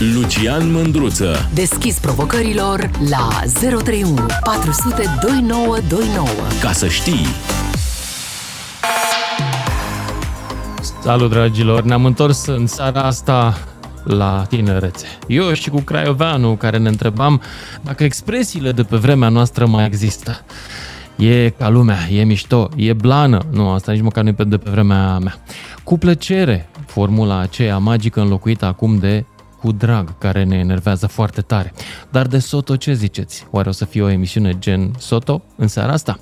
Lucian Mândruță. Deschis provocărilor la 031 400 2929. Ca să știi. Salut, dragilor! Ne-am întors în seara asta la tinerețe. Eu și cu Craioveanu, care ne întrebam dacă expresiile de pe vremea noastră mai există. E ca lumea, e mișto, e blană. Nu, asta nici măcar nu e de pe vremea mea. Cu plăcere, formula aceea magică înlocuită acum de cu drag, care ne enervează foarte tare. Dar de Soto ce ziceți? Oare o să fie o emisiune gen Soto în seara asta?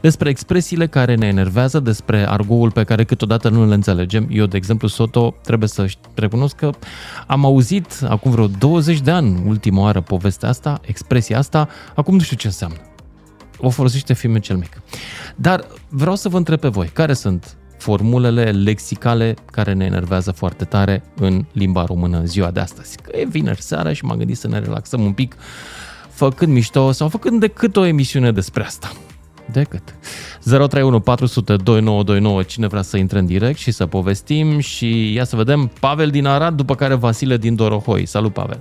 Despre expresiile care ne enervează, despre argoul pe care câteodată nu le înțelegem. Eu, de exemplu, Soto, trebuie să recunosc că am auzit acum vreo 20 de ani, ultima oară, povestea asta, expresia asta, acum nu știu ce înseamnă. O folosește filmul cel mic. Dar vreau să vă întreb pe voi, care sunt formulele lexicale care ne enervează foarte tare în limba română în ziua de astăzi. Că e vineri seara și m-am gândit să ne relaxăm un pic făcând mișto sau făcând decât o emisiune despre asta. Decât. 031 400 2929 cine vrea să intre în direct și să povestim și ia să vedem Pavel din Arad, după care Vasile din Dorohoi. Salut, Pavel!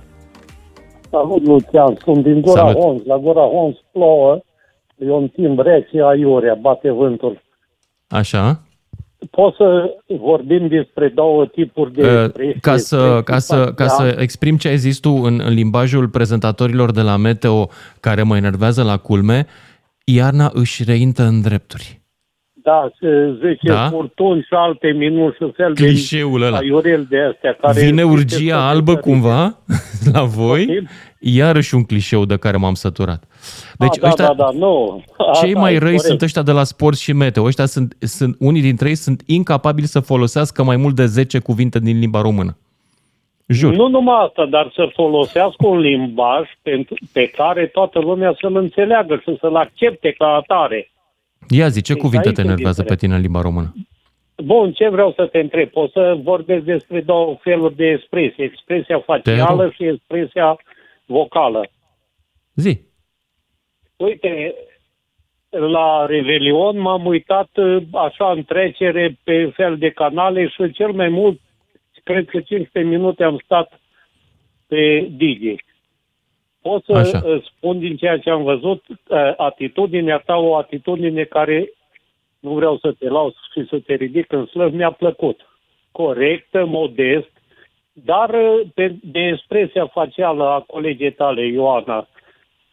Salut, Lucian! Sunt din Gura Salut. Hons. La Gura Hons plouă, e un timp rece, aiurea, bate vântul. Așa? Pot să vorbim despre două tipuri de expresie. Ca să, ca, să, ca să exprim ce ai zis tu în, în limbajul prezentatorilor de la Meteo care mă enervează la culme, iarna își reintă în drepturi. Da, se zice da? furtuni și alte minuni și fel Clișeul de ăla. de astea. Care Vine urgia albă cumva la voi? Iarăși un clișeu de care m-am săturat. Deci A, da, ăștia, da, da, nu. Cei mai răi corect. sunt ăștia de la sport și meteo. Ăștia sunt, sunt, unii dintre ei sunt incapabili să folosească mai mult de 10 cuvinte din limba română. Jur. Nu numai asta, dar să folosească un limbaj pentru, pe care toată lumea să-l înțeleagă și să-l accepte ca atare. Ia zi, ce deci cuvinte te enervează pe tine în limba română? Bun, ce vreau să te întreb? O să vorbesc despre două feluri de expresie. Expresia facială și expresia vocală. Zi. Uite, la Revelion m-am uitat uh, așa în trecere pe fel de canale și cel mai mult, cred că 15 minute am stat pe Digi. Pot să așa. spun din ceea ce am văzut, uh, atitudinea ta, o atitudine care nu vreau să te laus și să te ridic în slăv, mi-a plăcut. Corectă, modest, dar uh, pe, de expresia facială a colegii tale, Ioana,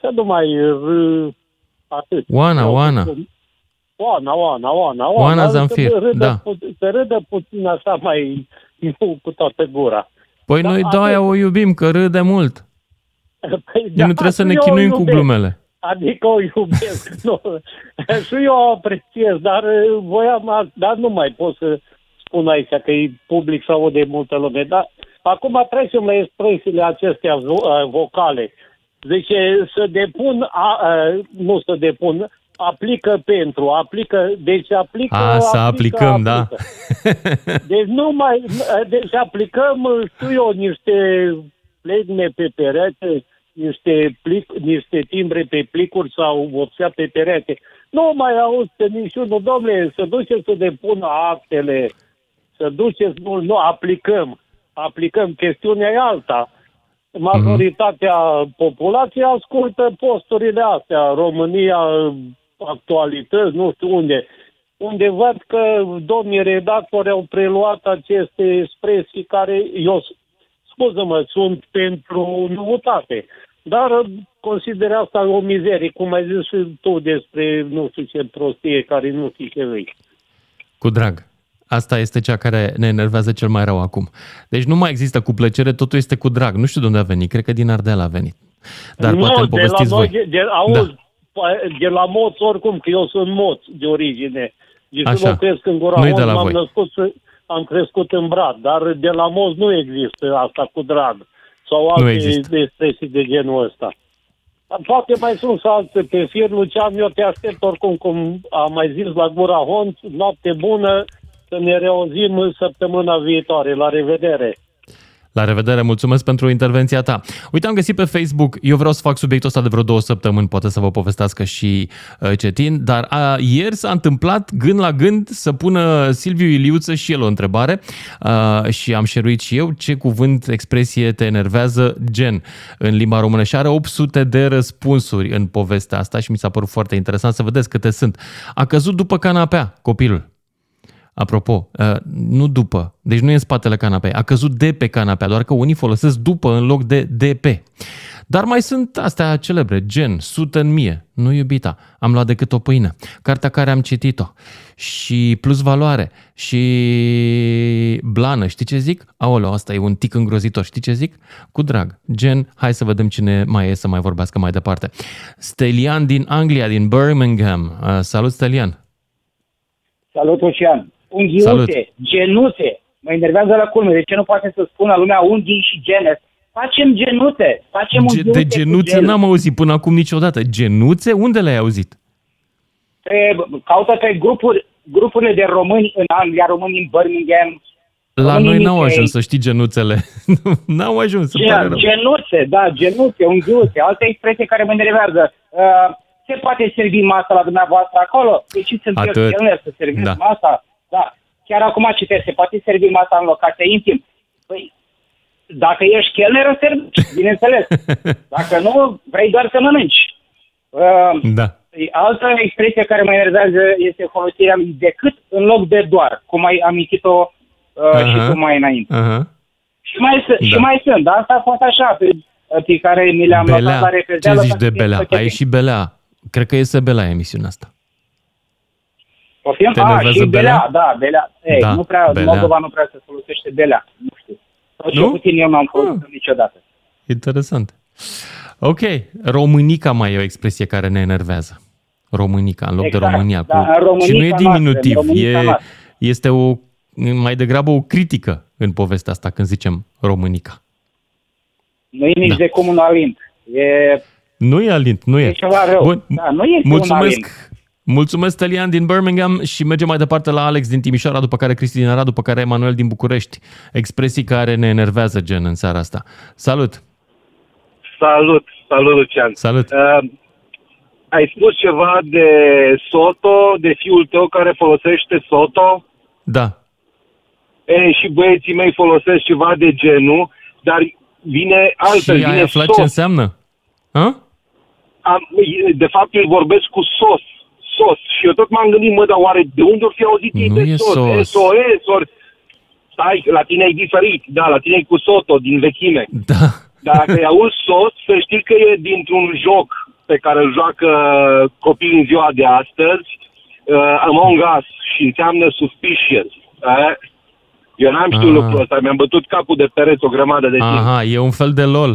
să nu mai râ atât. Oana, Oana. Oana, Oana, Oana, Oana. Oana Zanfir, să râdă, da. Să râdă puțin așa mai nu cu toată gura. Păi da, noi de o iubim, că râde mult. Păi, da, nu trebuie să ne chinuim cu glumele. Adică o iubesc. nu. și eu o apreciez, dar uh, voiam, dar nu mai pot să spun aici că e public sau de multă lume. Dar acum trecem la expresiile acestea vocale. Deci să depun, a, a, nu să depun, aplică pentru, aplică, deci aplică... A, să aplică, aplicăm, da. aplică. da. Deci nu mai, deci aplicăm, știu eu, niște plegme pe perete, niște, plic, niște timbre pe plicuri sau vopsea pe perete. Nu mai auzi pe niciunul, domnule, să duceți să depună actele, să duceți, nu, nu, aplicăm, aplicăm, chestiunea e alta majoritatea mm-hmm. populației ascultă posturile astea, România, actualități, nu știu unde, unde văd că domnii redactori au preluat aceste expresii care, eu, scuză-mă, sunt pentru noutate, dar consider asta o mizerie, cum ai zis și tu despre nu știu ce prostie care nu știu ce vrei. Cu drag. Asta este cea care ne enervează cel mai rău acum. Deci nu mai există cu plăcere, totul este cu drag. Nu știu de unde a venit, cred că din Ardeal a venit. Dar nu, poate îmi povestiți de la voi. De, de, auzi, da. de la moț oricum, că eu sunt moț de origine. Deci Așa. nu cresc în gura nu de la m-am voi. născut am crescut în Brad, dar de la moț nu există asta cu drag. Sau alte expresii de genul ăsta. Poate mai sunt și alte pe fir, Lucian, eu te aștept oricum, cum am mai zis la Gura Hont, noapte bună, să ne reauzim săptămâna viitoare. La revedere! La revedere, mulțumesc pentru intervenția ta. Uite, am găsit pe Facebook, eu vreau să fac subiectul ăsta de vreo două săptămâni, poate să vă povestească și uh, Cetin, dar a, ieri s-a întâmplat gând la gând să pună Silviu Iliuță și el o întrebare uh, și am șeruit și eu ce cuvânt, expresie te enervează gen în limba română și are 800 de răspunsuri în povestea asta și mi s-a părut foarte interesant să vedeți câte sunt. A căzut după canapea copilul. Apropo, uh, nu după, deci nu e în spatele canapei, a căzut de pe canapea, doar că unii folosesc după în loc de de pe. Dar mai sunt astea celebre, gen, sută în mie, nu iubita, am luat decât o pâine, cartea care am citit-o și plus valoare și blană, știi ce zic? Aoleu, asta e un tic îngrozitor, știi ce zic? Cu drag, gen, hai să vedem cine mai e să mai vorbească mai departe. Stelian din Anglia, din Birmingham. Uh, salut, Stelian! Salut, Ocean! Unghiuțe, Salut. genuțe. Mă enervează la culme. De ce nu poate să spună lumea unghii și gene? Facem genuțe, facem Ge- unghiuțe de genuțe cu gel. n-am auzit până acum niciodată. Genuțe? Unde le-ai auzit? Pe, caută pe grupuri, grupurile de români în Anglia, români în Birmingham. La românii noi n-au mici, ajuns, să știi, genuțele. n-au ajuns, îmi pare Gen, rău. genuțe, da, genuțe, unghiuțe, alte expresii care mă enervează. Uh, se poate servi masa la dumneavoastră acolo? Deci sunt eu Atât. chelner să servesc Da. masa? Da. Chiar acum citesc, se poate servi masa în locație intim? Păi, dacă ești chelner, o servești, bineînțeles. Dacă nu, vrei doar să mănânci. Uh, Da. Altă expresie care mă enervează este folosirea lui decât în loc de doar, cum ai amintit-o uh, și Aha. tu mai înainte. Aha. Și mai, sunt, Da. și mai sunt, dar asta a fost așa, pe, pe care mi le-am notat la Belea. Ce repezeală. zici ca de să fie Belea? păcate. A ieșit Belea. Cred că iese Belea emisiunea asta. Poftim? Te A, enervează și Belea? Belea, da, Belea. Ei, Da, nu prea, Belea. Moldova nu prea se folosește Belea, nu știu. Sau Nu? cel puțin eu n-am folosit niciodată. Interesant. Ok. Românica mai e o expresie care ne enervează. Românica, în loc Exact, de România. da, în Românica și nu e noastră, diminutiv. în Românica e, noastră. este o, mai degrabă o critică în povestea asta când zicem Românica. Nu e nici Da. de cum un alint. E, Nu e alint, nu e. e ceva rău. Bun. Da, nu este un alint. Mulțumesc. Mulțumesc, Telian din Birmingham și mergem mai departe la Alex din Timișoara, după care Cristi din Arad, după care Emanuel din București. Expresii care ne enervează gen în seara asta. Salut! Salut, salut Lucian. Salut! Uh, ai spus ceva de Soto, de fiul tău care folosește Soto. Da, E, și băieții mei folosesc ceva de genul, dar vine altfel, și ai vine aflat sos. ce înseamnă? Ha? Am, de fapt, îl vorbesc cu sos. Sos. Și eu tot m-am gândit, mă, dar oare de unde ori fi auzit ei Nu de e sos? sos. SOS, ori... Stai, la tine e diferit. Da, la tine e cu Soto, din vechime. Da. Dacă auzi sos, să știi că e dintr-un joc pe care îl joacă copiii în ziua de astăzi, uh, Among Us, și înseamnă suspicious. Eh? Eu n-am știut Ah. lucrul ăsta, mi-am bătut capul de pereți o grămadă de timp. Aha, e un fel de LOL.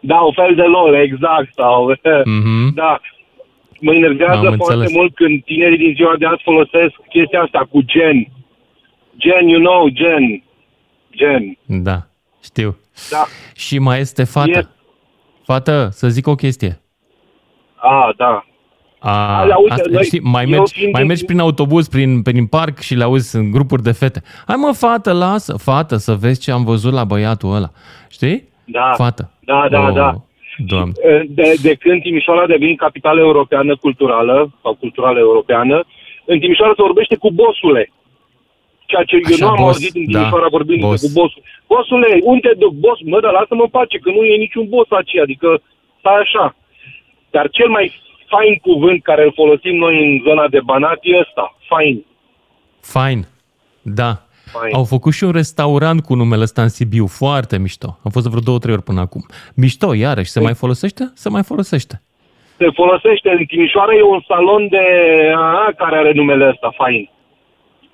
Da, un fel de lor, exact. Sau, Mhm. Da. Mă enervează Am foarte înțeles. mult când tinerii din ziua de azi folosesc chestia asta cu gen. Gen, you know, gen. Gen. Da, știu. Da. Și mai este fată. E- Fată, să zic o chestie. A, da. A, Alea, uite, asta, noi- știi, mai, eu mergi, fiind mai din- mergi prin autobuz, prin, prin parc și le auzi în grupuri de fete. Hai mă, fată, lasă, fată, să vezi ce am văzut la băiatul ăla. Știi? Da. Fată. Da, da, oh, da. Doamne. De, de când Timișoara a devenit capitală europeană culturală sau culturală europeană, în Timișoara se vorbește cu bosule. Ceea ce eu Așa, nu am boss, auzit în da, Timișoara vorbind boss. cu bosul. Bosule, unde de boss? Mă, dar lasă-mă în pace, că nu e niciun boss aici, adică stai așa. Dar cel mai fain cuvânt care îl folosim noi în zona de Banat e ăsta, fain. Fain. Da. Fain. Au făcut și un restaurant cu numele ăsta în Sibiu, foarte mișto. Am fost de vreo două, trei ori până acum. Mișto, iarăși, se mai folosește? Se mai folosește. Se folosește în Timișoara, e un salon de a, care are numele ăsta, fain.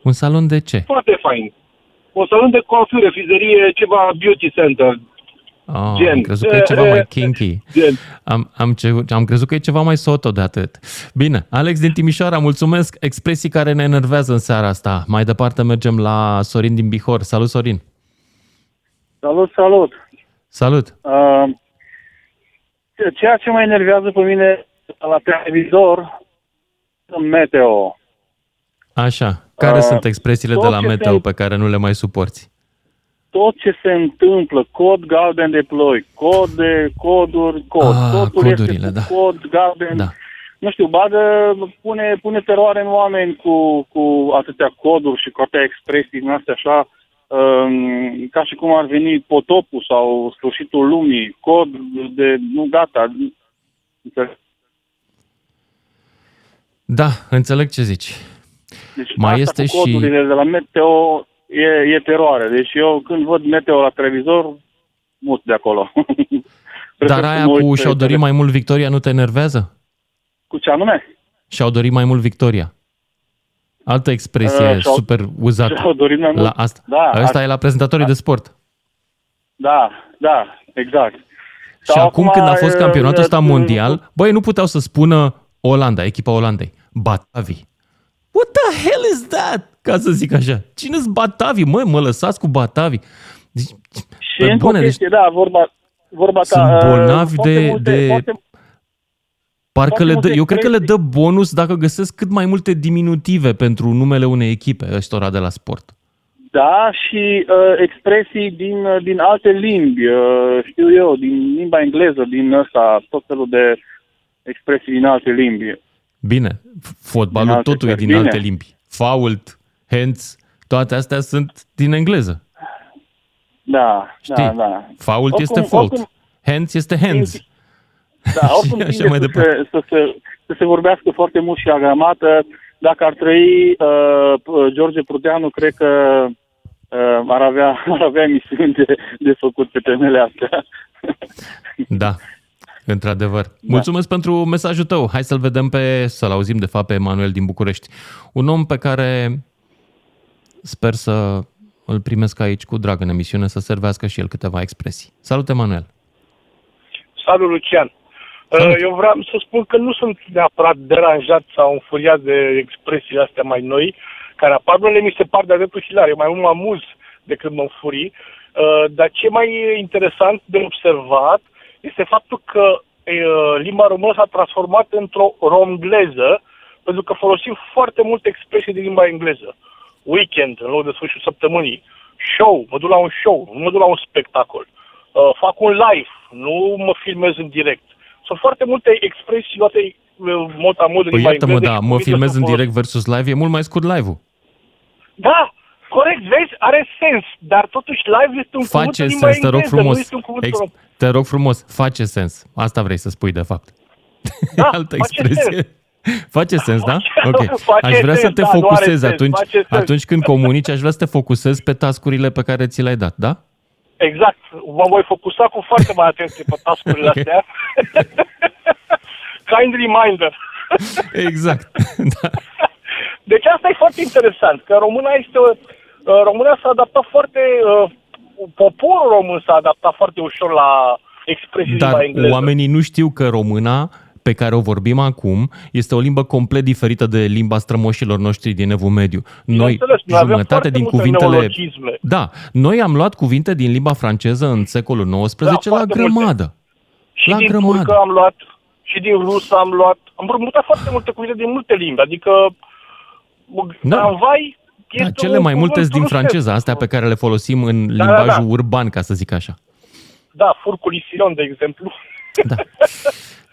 Un salon de ce? Foarte fain. Un salon de coafură, frizerie, ceva beauty center, Oh, Gen. Am crezut că e ceva mai kinky. gen. Am, am, ce, am crezut că e ceva mai soto de atât. Bine, Alex din Timișoara, mulțumesc. Expresii care ne enervează în seara asta. Mai departe mergem la Sorin din Bihor. Salut, Sorin. Salut, salut! Salut. Uh, ceea ce mă enervează pe mine la televizor sunt meteo. Așa. Care Uh, sunt expresiile de tot la ce meteo se- pe care nu le mai suporți? Tot ce se întâmplă, cod galben de ploi, cod de coduri, cod, Ah, totul codurile, este cu da. cod galben. Da. Nu știu, badă pune, pune teroare în oameni cu, cu atâtea coduri și cu atâtea expresii din astea așa, um, ca și cum ar veni potopul sau sfârșitul lumii, cod de, nu gata. Da, înțeleg ce zici. Deci Mai asta este cu și- codurile de la meteo e, e teroare. Deci eu când văd meteo la televizor, mut de acolo. Prefer Dar să aia mă uit cu pe și-au dorit tele- mai mult victoria nu te enervează? Cu ce anume? Și-au dorit mai mult victoria. Altă expresie Uh, și-au- super uzată. Și-au dorit mai mult. La asta. Da, Asta a- e la prezentatorii de sport. Da, da, exact. Și Sau acum când a fost e, campionatul ăsta e, mondial, băi, nu puteau să spună Olanda, echipa Olandei. Batavi. What the hell is that? Ca să zic așa. Cine-s Batavi? Măi, mă lăsați cu Batavi. Deci, Și pe încă o bune, deci chestie, da, vorba, vorba Sunt ta. uh, bolnavi foarte de- multe, de- Foarte, parcă foarte le dă, multe eu cred că le dă expresii. bonus dacă găsesc cât mai multe diminutive pentru numele unei echipe ăstora de la sport. da, și uh, expresii din, uh, din alte limbi, uh, știu eu, din limba engleză, din ăsta, tot felul de expresii din alte limbi. Bine, f- fotbalul Din alte totul e țări. din Bine. alte limbi. Fault, hands, toate astea sunt din engleză. Da, Știi? da, da. Fault Oricum- este fault. oricum- Hands este hands. Da, oricum Și așa tinde mai să, departe. se, să, se, să se vorbească foarte mult și agramată. Dacă ar trăi uh, p- George Prudeanu, cred că uh, ar, avea, ar avea misiuni de, de făcut pe temele astea. Da, într-adevăr. Mulțumesc pentru mesajul tău. Hai să-l vedem pe, să-l auzim de fapt pe Emanuel din București. Un om pe care sper să îl primesc aici cu drag în emisiune, să servească și el câteva expresii. Salut, Emanuel! Salut, Lucian. Salut. Uh, Eu vreau să spun că nu sunt neapărat deranjat sau înfuriat de expresiile astea mai noi, care apar. Unele mi se par de-a dreptul hilare. Eu mai mult mă amuz decât mă înfurii. Uh, Dar ce mai e interesant de observat este faptul că uh, limba română s-a transformat într-o romgleză, pentru că folosim foarte multe expresii din limba engleză. Weekend, în loc de sfârșitul săptămânii. Show, mă duc la un show, nu mă duc la un spectacol. Uh, fac un live, nu mă filmez în direct. Sunt foarte multe expresii luate uh, mod a mod în Păi limba iartă-mă, engleză da, și mă cuvinte filmez sunt în direct versus live, e mult mai scurt live-ul. Da, corect, vezi, are sens, dar totuși live este un cuvânt Face în limba sens, te rog engleză, nu frumos. este un cuvânt Ex- în te rog frumos, face sens. Asta vrei să spui, de fapt. Da, Altă face expresie. sens. Face sens, da? Face- Ok. face Aș vrea să sens, te da, nu are focusezi sens, atunci, face sens. atunci când comunici, aș vrea să te focusezi pe tascurile pe care ți le-ai dat, da? Exact. Mă voi focusa cu foarte mare atenție pe tascurile Ok. astea. kind reminder. Exact. da. Deci asta e foarte interesant, că româna este... o- uh, România s-a adaptat foarte... uh, Poporul român s-a adaptat foarte ușor la expresii Dar limba engleză. oamenii nu știu că româna pe care o vorbim acum este o limbă complet diferită de limba strămoșilor noștri din Evul Mediu. Noi, Bineînțeles, noi avem jumătate foarte din multe cuvintele... neologisme. Da, noi am luat cuvinte din limba franceză în secolul XIX Da, la foarte grămadă. Și La din grămadă. turcă am luat, și din rusă am luat. Am mutat foarte multe cuvinte din multe limbi, adică Da. tramvai Da, este cele un mai multe cuvânt sunt din rusesc. franceză, astea pe care le folosim în Da, da, limbajul da. urban, ca să zic așa. Da, furcul Isilion, de exemplu. Da.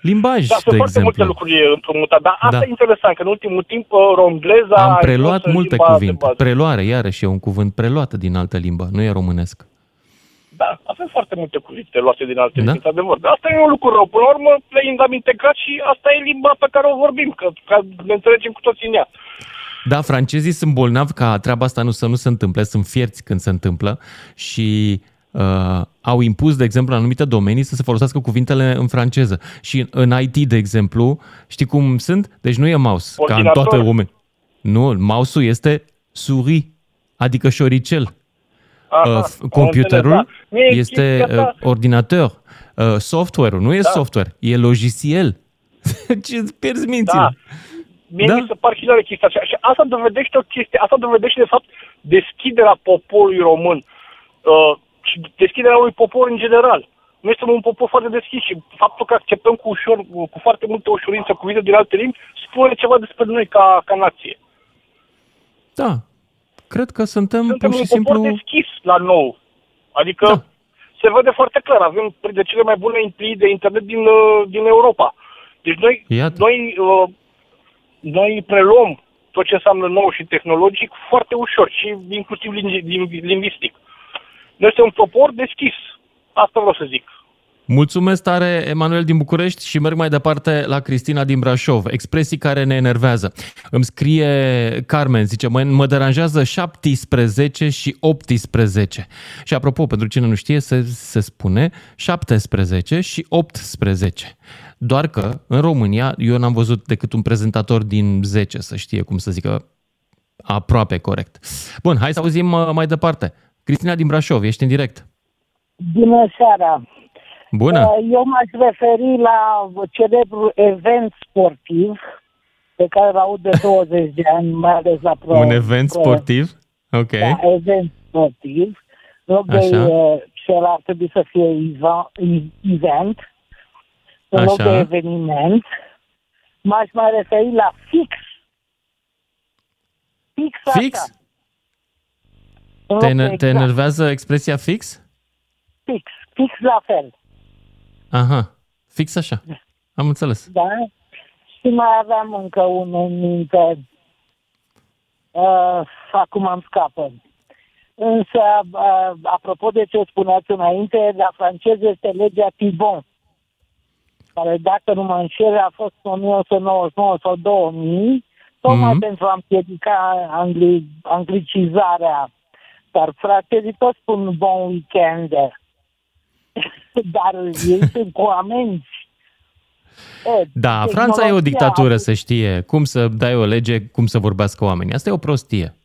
Limbaj, Da, sunt de foarte multe exemplu. lucruri împrumutate. Dar asta Da. e interesant, că în ultimul timp uh, rongleza... Am a preluat intrat în multe limba de cuvinte. bază. Preluare, iarăși, e un cuvânt preluat din altă limbă, nu e românesc. Da, avem foarte multe cuvinte luate din alte Da. limbi, adevăr. Dar asta e un lucru rău. Până la urmă, le am integrat și asta e limba pe care o vorbim, că, că ne înțelegem cu toții în ea. Da, francezii sunt bolnavi ca treaba asta nu să nu se întâmple, sunt fierți când se întâmplă și uh, au impus, de exemplu, în anumite domenii să se folosească cuvintele în franceză. Și în IT, de exemplu, știi cum sunt? Deci nu e mouse, ca în Ordinator. toate oameni. Nu, mouse-ul este souris, adică șoricel. Aha, Uh, am f- computerul înțeles, da. Mie este chestia uh, asta- ordinator. Uh, software-ul nu e Da. software, e logiciel. Ce îți pierzi mințile. Da. Mie Da. mi se par hilare chestia așa. Și asta dovedește o chestie, asta dovedește, de fapt, deschiderea poporului român uh, și deschiderea unui popor în general. Noi suntem un popor foarte deschis și faptul că acceptăm cu ușor, cu foarte multă ușurință cuvinte din alte limbi, spune ceva despre noi ca, ca nație. Da. Cred că suntem, Suntem pur un și popor simplu... deschis la nou. Adică Da. se vede foarte clar, avem printre cele mai bune IP de internet din, uh, din Europa. Deci noi, Iată. noi, uh, noi preluăm tot ce înseamnă nou și tehnologic foarte ușor și inclusiv ling- ling- lingvistic. Noi suntem un popor deschis. Asta vreau să zic. Mulțumesc tare, Emanuel din București și merg mai departe la Cristina din Brașov. Expresii care ne enervează. Îmi scrie Carmen, zice, mă, mă deranjează 17 și 18. Și apropo, pentru cine nu știe, se, se spune 17 și 18. Doar că, în România, eu n-am văzut decât un prezentator din 10 să știe cum să zică aproape corect. Bun, hai să auzim uh, mai departe. Cristina din Brașov, ești în direct. Bună seara! Bună! Uh, Eu m-aș referi la celebrul event sportiv pe care îl aud de 20 de ani, mai ales la pro. Un event pro- sportiv? Ok. Da, event sportiv. În loc de Așa. uh, cel ar trebui să fie eva- e- event, în loc Așa. de eveniment. M-aș mai referi la fix. Fix, Fix? Așa. În Te, loc de ener- te exact. enervează expresia fix? Fix, fix la fel. Aha, fix așa. Am înțeles. Da? Și mai aveam încă unul în minte. Uh, acum am scapă. Însă, uh, apropo de ce spuneați înainte, la franceză este legea Tibon, care, dacă nu mă înșel, a fost în 1999 sau 2000, tocmai Mhm. pentru a împiedica angli- anglicizarea. Dar francezii tot spun bon weekend. Dar ei sunt cu amenzi. E, Da, Franța e o tehnologia dictatură, a- să știe. Cum să dai o lege, cum să vorbească oamenii. Asta e o prostie.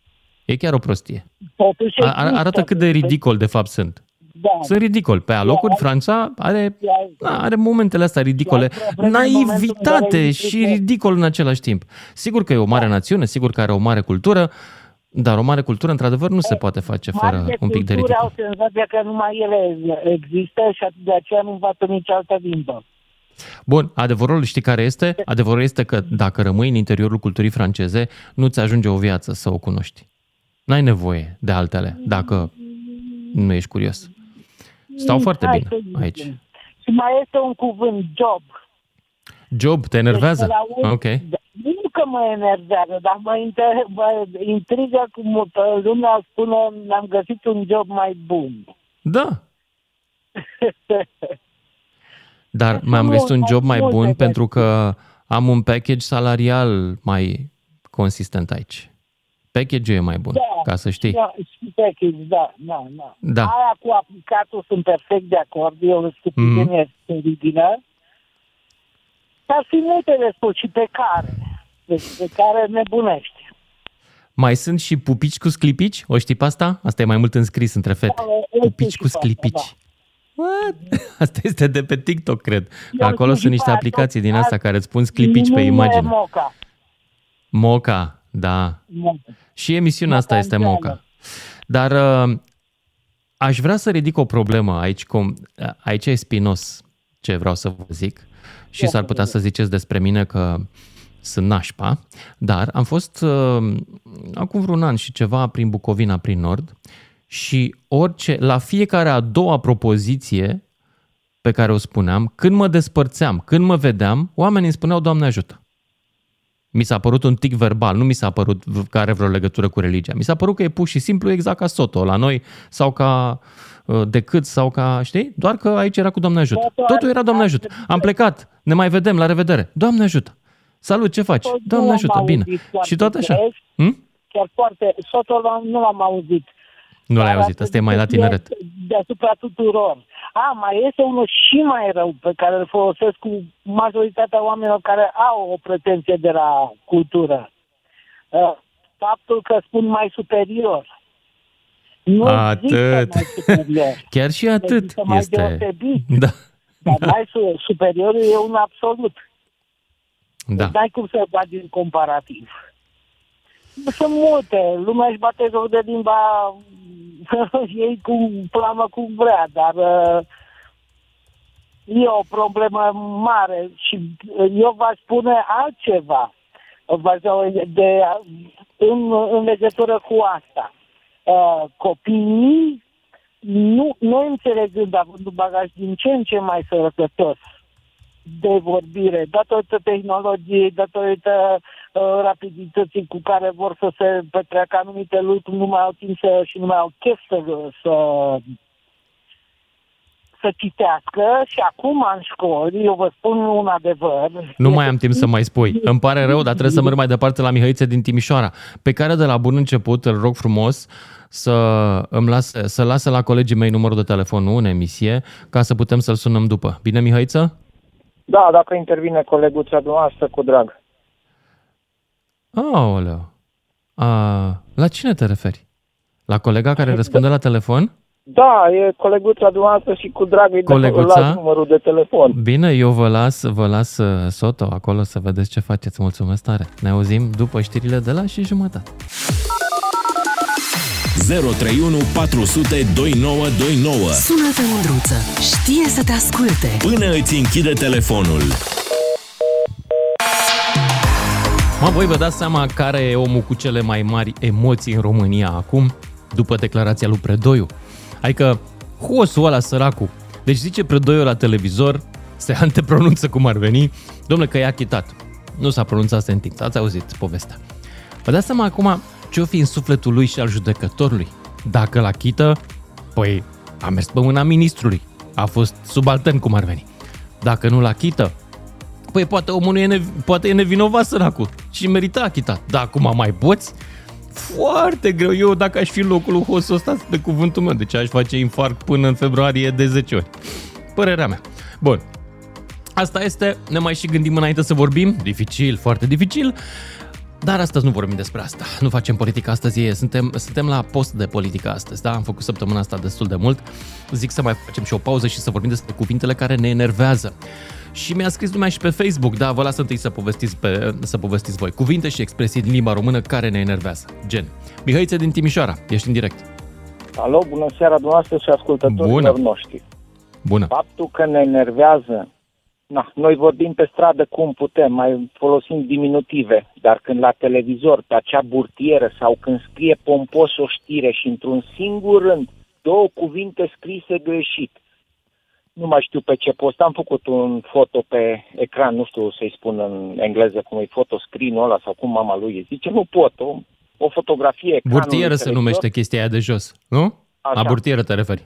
E chiar o prostie. Totuși A- ar- arată cât de ridicol de fapt sunt. Da. Sunt ridicol. Pe alocuri, Franța are, na, are momentele astea ridicole. Iar problema în momentul în Naivitate care și intri pe- ridicol în același timp. Sigur că e o mare națiune, sigur că are o mare cultură, dar o mare cultură, într-adevăr, nu se poate face fără Mari de un pic de cultură ridicol. au senzația că numai ele există și de aceea nu învață nici altă limbă. Bun, adevărul știi care este? Adevărul este că dacă rămâi în interiorul culturii franceze, nu-ți ajunge o viață să o cunoști. N-ai nevoie de altele dacă nu ești curios. Stau foarte Hai bine să zicem. aici. Și mai este un cuvânt, job. Job, te enervează? Deci, la un- Ok. Da, Nu că mă enervează, dar mă, inter- mă intrigă cum că lumea spune am găsit un job mai bun. Da, dar Deci mi-am nu, găsit un mai job mai multe bun de- pentru că am un package salarial mai consistent aici. Package-ul e mai bun, ca să știi. Da, și package, da, da, da. Da. Aia cu aplicatul sunt perfect de acord, e o stupidenie mm. teribilă. Dar și multe de spus și pe care, deci pe care nebunești. Mai sunt și pupici cu sclipici? O știi pe asta? Asta e mai mult înscris între fete. Da, Pupici știu cu și pe asta, sclipici. What? Asta este de pe TikTok, cred. Eu Acolo știu și sunt niște pe aia, aplicații tot- din astea care îți pun sclipici pe Nu e imagine. moca. Moca, da. Moca. Și emisiunea asta este înseamnă. Moca. Dar uh, aș vrea să ridic o problemă aici. Cum, aici e spinos ce vreau să vă zic și s-ar putea să ziceți despre mine că sunt nașpa, dar am fost uh, acum vreun an și ceva prin Bucovina, prin Nord și orice, la fiecare a doua propoziție pe care o spuneam, când mă despărțeam, când mă vedeam, oamenii îmi spuneau, Doamne ajută. Mi s-a părut un tic verbal, nu mi s-a părut v- că are vreo legătură cu religia. Mi s-a părut că e pur și simplu exact ca Soto la noi sau ca uh, decât sau ca, știi? Doar că aici era cu Doamne ajută. Soto Totul era ar- Doamne ar ajută. trebui Am plecat, ne mai vedem, la revedere. Doamne ajută. Salut, ce faci? Tot Doamne nu am ajută, bine. auzit foarte Și tot așa. des, Hm? Chiar foarte, sotul l-am- nu l-am auzit. Nu l-ai Dar auzit, asta e mai la ar trebui să tineret. fie Deasupra tuturor. A, mai este unul și mai rău pe care îl folosesc cu majoritatea oamenilor care au o pretenție de la cultură. Uh, Faptul că spun mai superior. Nu există Atât. mai superior. Chiar și atât Există mai este. deosebit. Da. Dar mai su- superiorul e un absolut. Da. N-ai cum să bagi din comparativ. Sunt multe. Lumea își bate joc de limba ei cu plamă cum vrea, dar uh, e o problemă mare și eu v-aș spune altceva v-aș de, în, în legătură cu asta. Uh, copiii nu, noi înțelegând, având un bagaj din ce în ce mai sărăcătos de vorbire, datorită tehnologiei, datorită uh, rapidității cu care vor să se petreacă anumite lucruri, nu mai au timp să, și nu mai au chef să, să să citească și acum în școli, eu vă spun un adevăr. Nu mai am timp să mai spui. Îmi pare rău, dar trebuie să merg mai departe la Mihăiță din Timișoara, pe care de la bun început îl rog frumos să îmi lase, să lase la colegii mei numărul de telefon, nu în emisie, ca să putem să-l sunăm după. Bine, Mihăiță? Da, dacă intervine coleguța dumneavoastră, cu drag. Aoleu. A, la cine te referi? La colega care răspunde la telefon? Da, e coleguța dumneavoastră și cu drag îi dă- Coleguța? las numărul de telefon. Bine, eu vă las, vă las uh, Soto acolo să vedeți ce faceți. Mulțumesc tare. Ne auzim după știrile de la și jumătate. 031 400 2929. Sună-te mândruță. Știe să te asculte. Până îți închide telefonul. Mă, voi vă dați seama care e omul cu cele mai mari emoții în România acum, după declarația lui Predoiu. Adică, hosul ăla săracul. Deci zice Predoiu la televizor, se antepronunță cum ar veni, domnule că e achitat. Nu s-a pronunțat sentința, ați auzit povestea. Vă dați seama acum ce-o fi în sufletul lui și al judecătorului? Dacă l achită, păi a mers pe mâna ministrului. A fost subaltern cum ar veni. Dacă nu l achită, Păi poate omul nu e, nev- poate e nevinovat săracul și merita achitat. Dar acum mai poți? Foarte greu. Eu dacă aș fi în locul lui hosul ăsta, de cuvântul meu, deci aș face infarct până în februarie de 10 ori. Părerea mea. Bun. Asta este, ne mai și gândim înainte să vorbim. Dificil, foarte dificil. Dar astăzi nu vorbim despre asta. Nu facem politică astăzi. E, suntem, suntem la post de politică astăzi, da? Am făcut săptămâna asta destul de mult. Zic să mai facem și o pauză și să vorbim despre cuvintele care ne enervează. Și mi-a scris lumea și pe Facebook, da, vă las întâi să povestiți, pe, să povestiți voi. Cuvinte și expresii din limba română care ne enervează. Gen. Mihăiță din Timișoara, ești în direct. Alo, bună seara dumneavoastră și ascultătorilor Bună. noștri. Bună. Faptul că ne enervează, na, noi vorbim pe stradă cum putem, mai folosim diminutive, dar când la televizor, pe acea burtieră sau când scrie pompos o știre și într-un singur rând, două cuvinte scrise greșit, nu mai știu pe ce post, am făcut un foto pe ecran, nu știu să-i spun în engleză cum e foto screen ăla sau cum mama lui îi zice, nu pot, o, o fotografie ecranului Burtieră se televizor. numește chestia aia de jos, nu? Așa. La burtieră te referi.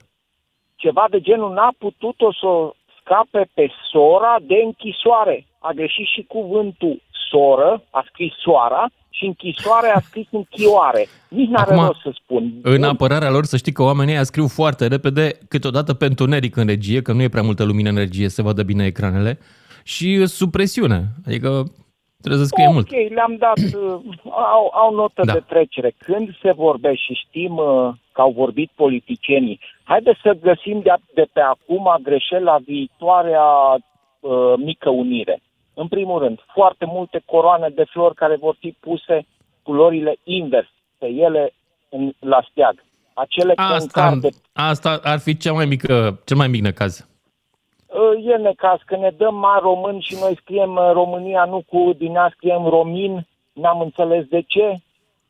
ceva de genul n-a putut-o să o scape pe sora de închisoare. A greșit și cuvântul soră, a scris soara, și închisoare a scris închioare. Nici n-are Acum, rost să spun. În Bun. apărarea lor, să știi că oamenii ăia scriu foarte repede, câteodată pe întuneric în regie, că nu e prea multă lumină în regie, se vadă bine ecranele, și sub presiune. Adică trebuie să scrie ok, mult. le-am dat, uh, au, au notă Da. de trecere. Când se vorbește și știm uh, că au vorbit politicienii, haideți să găsim de, de pe acum greșeala viitoarea uh, mică unire. În primul rând, foarte multe coroane de flori care vor fi puse culorile invers pe ele în, la steag. Acele Asta, concar de asta ar fi cea mai mică, cel mai mic necaz. Uh, E necaz că ne dăm mari români și noi scriem uh, România nu cu din A scriem Romin, n-am înțeles de ce,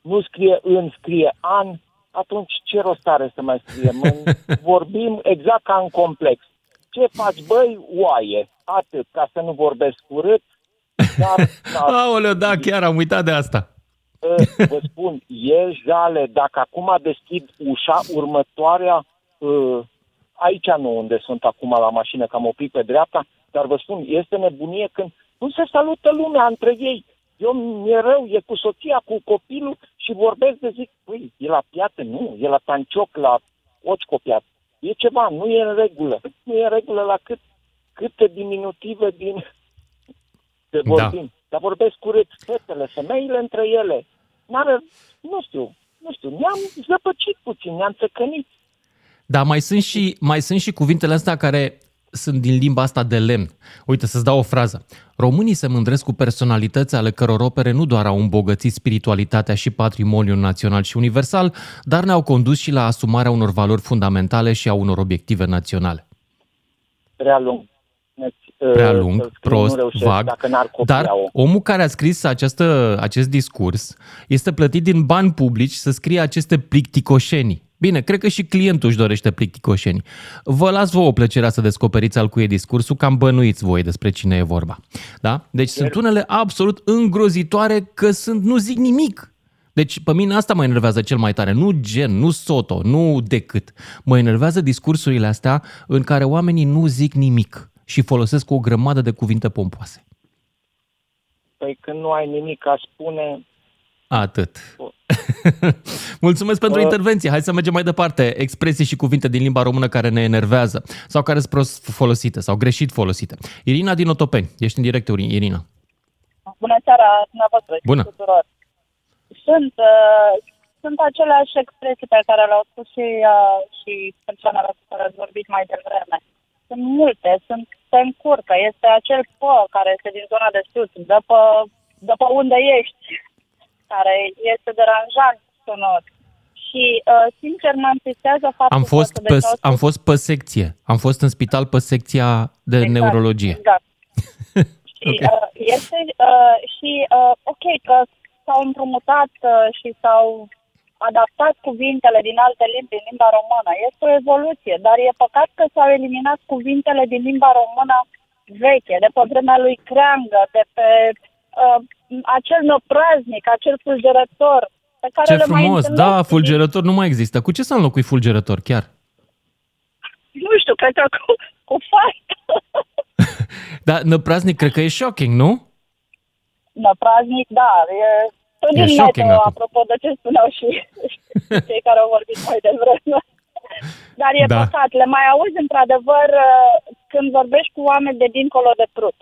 nu scrie în, scrie an, atunci ce rost are să mai scriem? În- Vorbim exact ca în complex. Ce faci, băi, oaie, atât, ca să nu vorbesc urât, dar na, Aoleu, da, chiar am uitat de asta. Uh, vă spun, e jale. Dacă acum deschid ușa, următoarea, uh, aici nu unde sunt acum la mașină, că am oprit pe dreapta, dar vă spun, este nebunie când nu se salută lumea între ei. Eu mi-e rău, e cu soția, cu copilul și vorbesc de zic, păi, e la piață? Nu, e la tancioc, la oci copiat. E ceva, nu e în regulă. Nu e în regulă la cât, câte diminutive din de vorbim. Da. Dar vorbesc curât fetele, femeile între ele. N-are, nu știu, nu știu, ne-am zăpăcit puțin, ne-am țăcănit. Dar mai sunt și, mai sunt și cuvintele astea care sunt din limba asta de lemn. Uite, să-ți dau o frază. Românii se mândresc cu personalități ale căror opere nu doar au îmbogățit spiritualitatea și patrimoniul național și universal, dar ne-au condus și la asumarea unor valori fundamentale și a unor obiective naționale. Prea lung. Prea Uh, lung, să scriu, nu prost, reușesc vag, Dacă n-ar copia dar o. omul care a scris această, acest discurs este plătit din bani publici să scrie aceste plicticoșenii. Bine, cred că și clientul își dorește plicticoșeni. Vă las vouă plăcerea să descoperiți al cui e discursul, cam bănuiți voi despre cine e vorba. Da? Deci sunt unele absolut îngrozitoare că sunt, nu zic nimic. Deci pe mine asta mă enervează cel mai tare, nu gen, nu soto, nu decât. Mă enervează discursurile astea în care oamenii nu zic nimic și folosesc o grămadă de cuvinte pompoase. Păi când nu ai nimic a spune, Atât. Mulțumesc pentru Uh. intervenție. Hai să mergem mai departe. Expresii și cuvinte din limba română care ne enervează sau care sunt prost folosite sau greșit folosite. Irina din Otopeni. Ești în direct, Irina. Bună seara dumneavoastră și Bună. tuturor. Sunt, uh, sunt aceleași expresii pe care le-au spus și, uh, și persoanele cu care ați vorbit mai devreme. Sunt multe, sunt pe încurcă, este acel pă care este din zona de sus, dă pe, dă pe unde ești, care este deranjant sonor. Și, uh, sincer, mă întristează faptul Am fost, că pe, deja am fost pe secție. Am fost în spital pe secția de Exact, neurologie. Exact. Și, Ok. uh, este uh, și uh, ok că s-au împrumutat uh, și s-au adaptat cuvintele din alte limbi în limba română. Este o evoluție, dar e păcat că s-au eliminat cuvintele din limba română veche, de pe vremea lui Creangă, de pe uh, acel năpraznic, acel fulgerător, pe care Ce le mai frumos! întâlnesc. Da, fulgerător nu mai există. Cu ce s-a înlocuit fulgerător chiar? Nu știu, cred că cu, cu fast. Da, năpraznic cred că e shocking, nu? Năpraznic, da, e tot E din shocking meteo, acum. apropo de ce spuneau și cei care au vorbit mai devreme. Dar e Da. da. păcat, le mai auzi într-adevăr uh, când vorbești cu oameni de dincolo de Prut,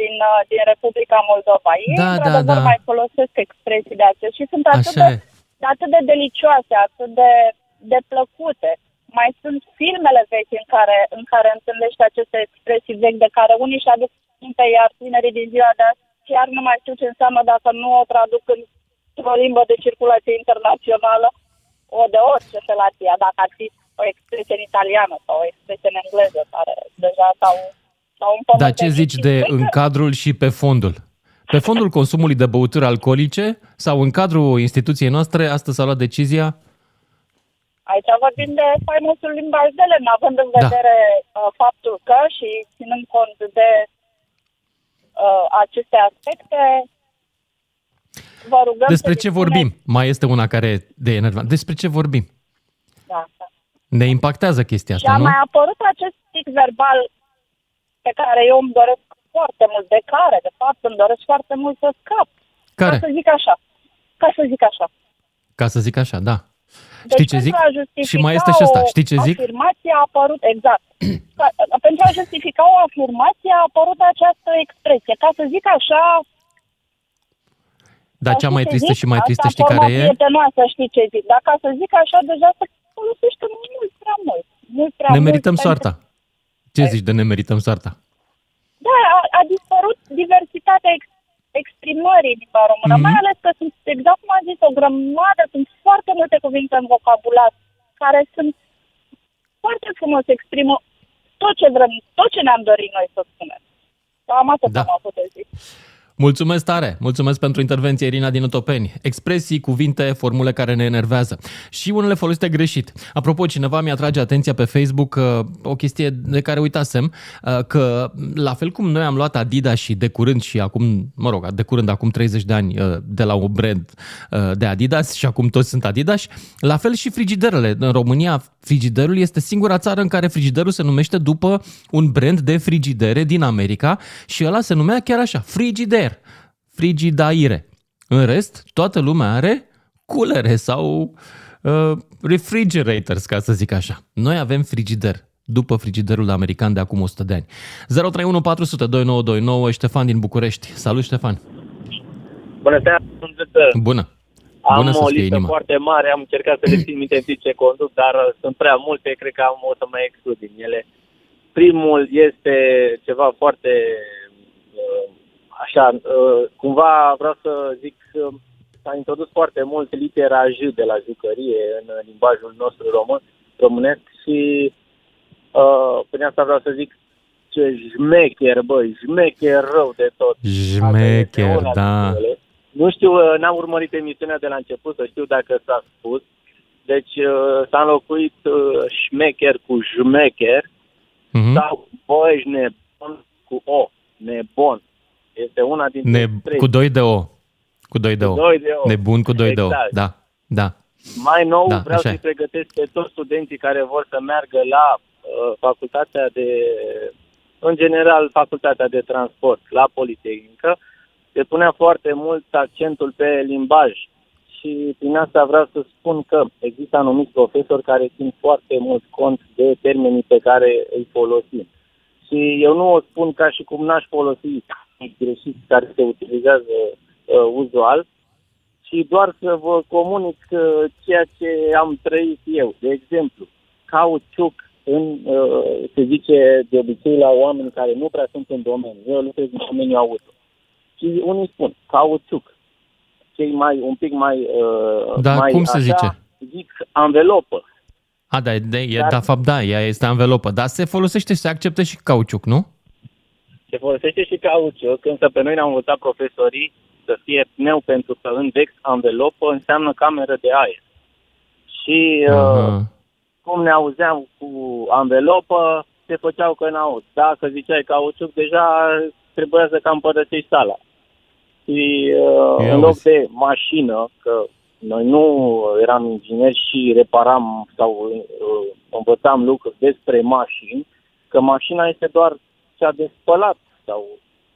din, uh, din Republica Moldova. Ei Da, da, într-adevăr da. mai folosesc expresii de acestea și sunt atât Așa de, e. de, atât de delicioase, atât de, de plăcute. Mai sunt filmele vechi în care, în care întâlnești aceste expresii vechi de care unii și-aduc aminte, iar tinerii din ziua de azi chiar nu mai știu ce înseamnă dacă nu o traduc într-o limbă de circulație internațională, o de orice fel ar fi, dacă ar fi o expresie în italiană sau o expresie în engleză, care deja s-au, s-au Dar împământenit. ce zici Și de cred că- în cadrul și pe fondul? Pe fondul consumului de băuturi alcoolice sau în cadrul instituției noastre, astăzi s-a luat decizia Aici vorbim de faimosul limbaj de lemn, având în Da. vedere uh, faptul că și ținând cont de uh, aceste aspecte, vă rugăm despre să ce dispuneți- vorbim. Mai este una care e de enervant. Despre ce vorbim? Da, da. Ne impactează chestia Și asta, a nu? mai apărut acest tic verbal pe care eu îmi doresc foarte mult, de care, de fapt, îmi doresc foarte mult să scap. Care? Ca să zic așa. Ca să zic așa. Ca să zic așa, da. Deci Știi ce zic? pentru a justifica Și mai este și ăsta. o Știi ce zic? Afirmație a apărut, exact. Ca, pentru a justifica o afirmație a apărut această expresie. Ca să zic așa... Dar cea știi mai ce tristă zic? și mai tristă Asta știi în care formă e? prietenoasă, știi ce zic. Dar ca să zic așa, deja se folosește mult prea mult. Mult prea Ne mult merităm pentru- soarta. Ce zici de ne merităm soarta? Da, a, a dispărut diversitatea ex- exprimării din limba română, Mhm. mai ales că sunt, exact cum am zis, o grămadă, sunt foarte multe cuvinte în vocabular care sunt foarte frumos, exprimă tot ce vrem, tot ce ne-am dorit noi să spunem. Cam atât Da. am avut de zis. Mulțumesc tare! Mulțumesc pentru intervenție, Irina din Otopeni. Expresii, cuvinte, formule care ne enervează. Și unele folosite greșit. Apropo, cineva mi atrage atenția pe Facebook uh, o chestie de care uitasem, uh, că la fel cum noi am luat Adidas și de curând și acum, mă rog, de curând, acum 30 de ani uh, de la un brand uh, de Adidas și acum toți sunt Adidas, la fel și frigiderele. În România, frigiderul este singura țară în care frigiderul se numește după un brand de frigidere din America și ăla se numea chiar așa, frigider, frigidaire. În rest, toată lumea are culere sau uh, refrigerators, ca să zic așa. Noi avem frigider, după frigiderul american de acum 100 de ani. 031 400 2929, Ștefan din București. Salut, Ștefan! Bună seara, Mândruță. Bună! Am Bună o să-ți fie listă inima! foarte mare, am încercat să le țin minte în timp ce conduc, dar uh, sunt prea multe, cred că am o să mai exclud din ele. Primul este ceva foarte uh, așa, uh, cumva vreau să zic că s-a introdus foarte mult litera J de la jucărie în uh, limbajul nostru român, românesc și uh, prin asta vreau să zic ce șmecher, băi, șmecher rău de tot. Jmecher, una da. dintre ele. Nu știu, uh, n-am urmărit emisiunea de la început să știu dacă s-a spus, Deci uh, s-a înlocuit uh, șmecher cu jmecher Mhm. sau băi nebun cu o. Nebun. Este una dintre Ne, trei. cu 2 de O. Cu 2 de O. doi de O. Nebun cu 2 de O. Exact. Da, da. Mai nou Da, da, vreau așa să-i e. pregătesc pe toți studenții care vor să meargă la uh, facultatea de, în general, facultatea de transport, la Politehnică. Se punea foarte mult accentul pe limbaj și prin asta vreau să spun că există anumiți profesori care țin foarte mult cont de termenii pe care îi folosim. Și eu nu o spun ca și cum n-aș folosi greșit care se utilizează uh, uzual, și doar să vă comunic uh, ceea ce am trăit eu. De exemplu, cauciuc în, uh, se zice de obicei la oameni care nu prea sunt în domeniu. Eu lucrez în domeniul auto. Și unii spun cauciuc. Cei mai, un pic mai... Uh, Dar mai cum se așa, zice? Zic anvelopă. A, da, de, e, Dar- da, fapt, da, ea este anvelopă, dar se folosește și se acceptă și cauciuc, nu? Se folosește și cauciuc, însă pe noi ne-au învățat profesorii să fie pneu pentru că în vex anvelopă înseamnă cameră de aer. Și uh, Aha. cum ne auzeam cu anvelopă, se făceau că n-aud. Dacă ziceai cauciuc, deja trebuia să cam părăsești sala. Și uh, Ia în loc uzi. de mașină, că noi nu eram ingineri și reparam sau uh, învățam lucruri despre mașini, că mașina este doar cea de spălat sau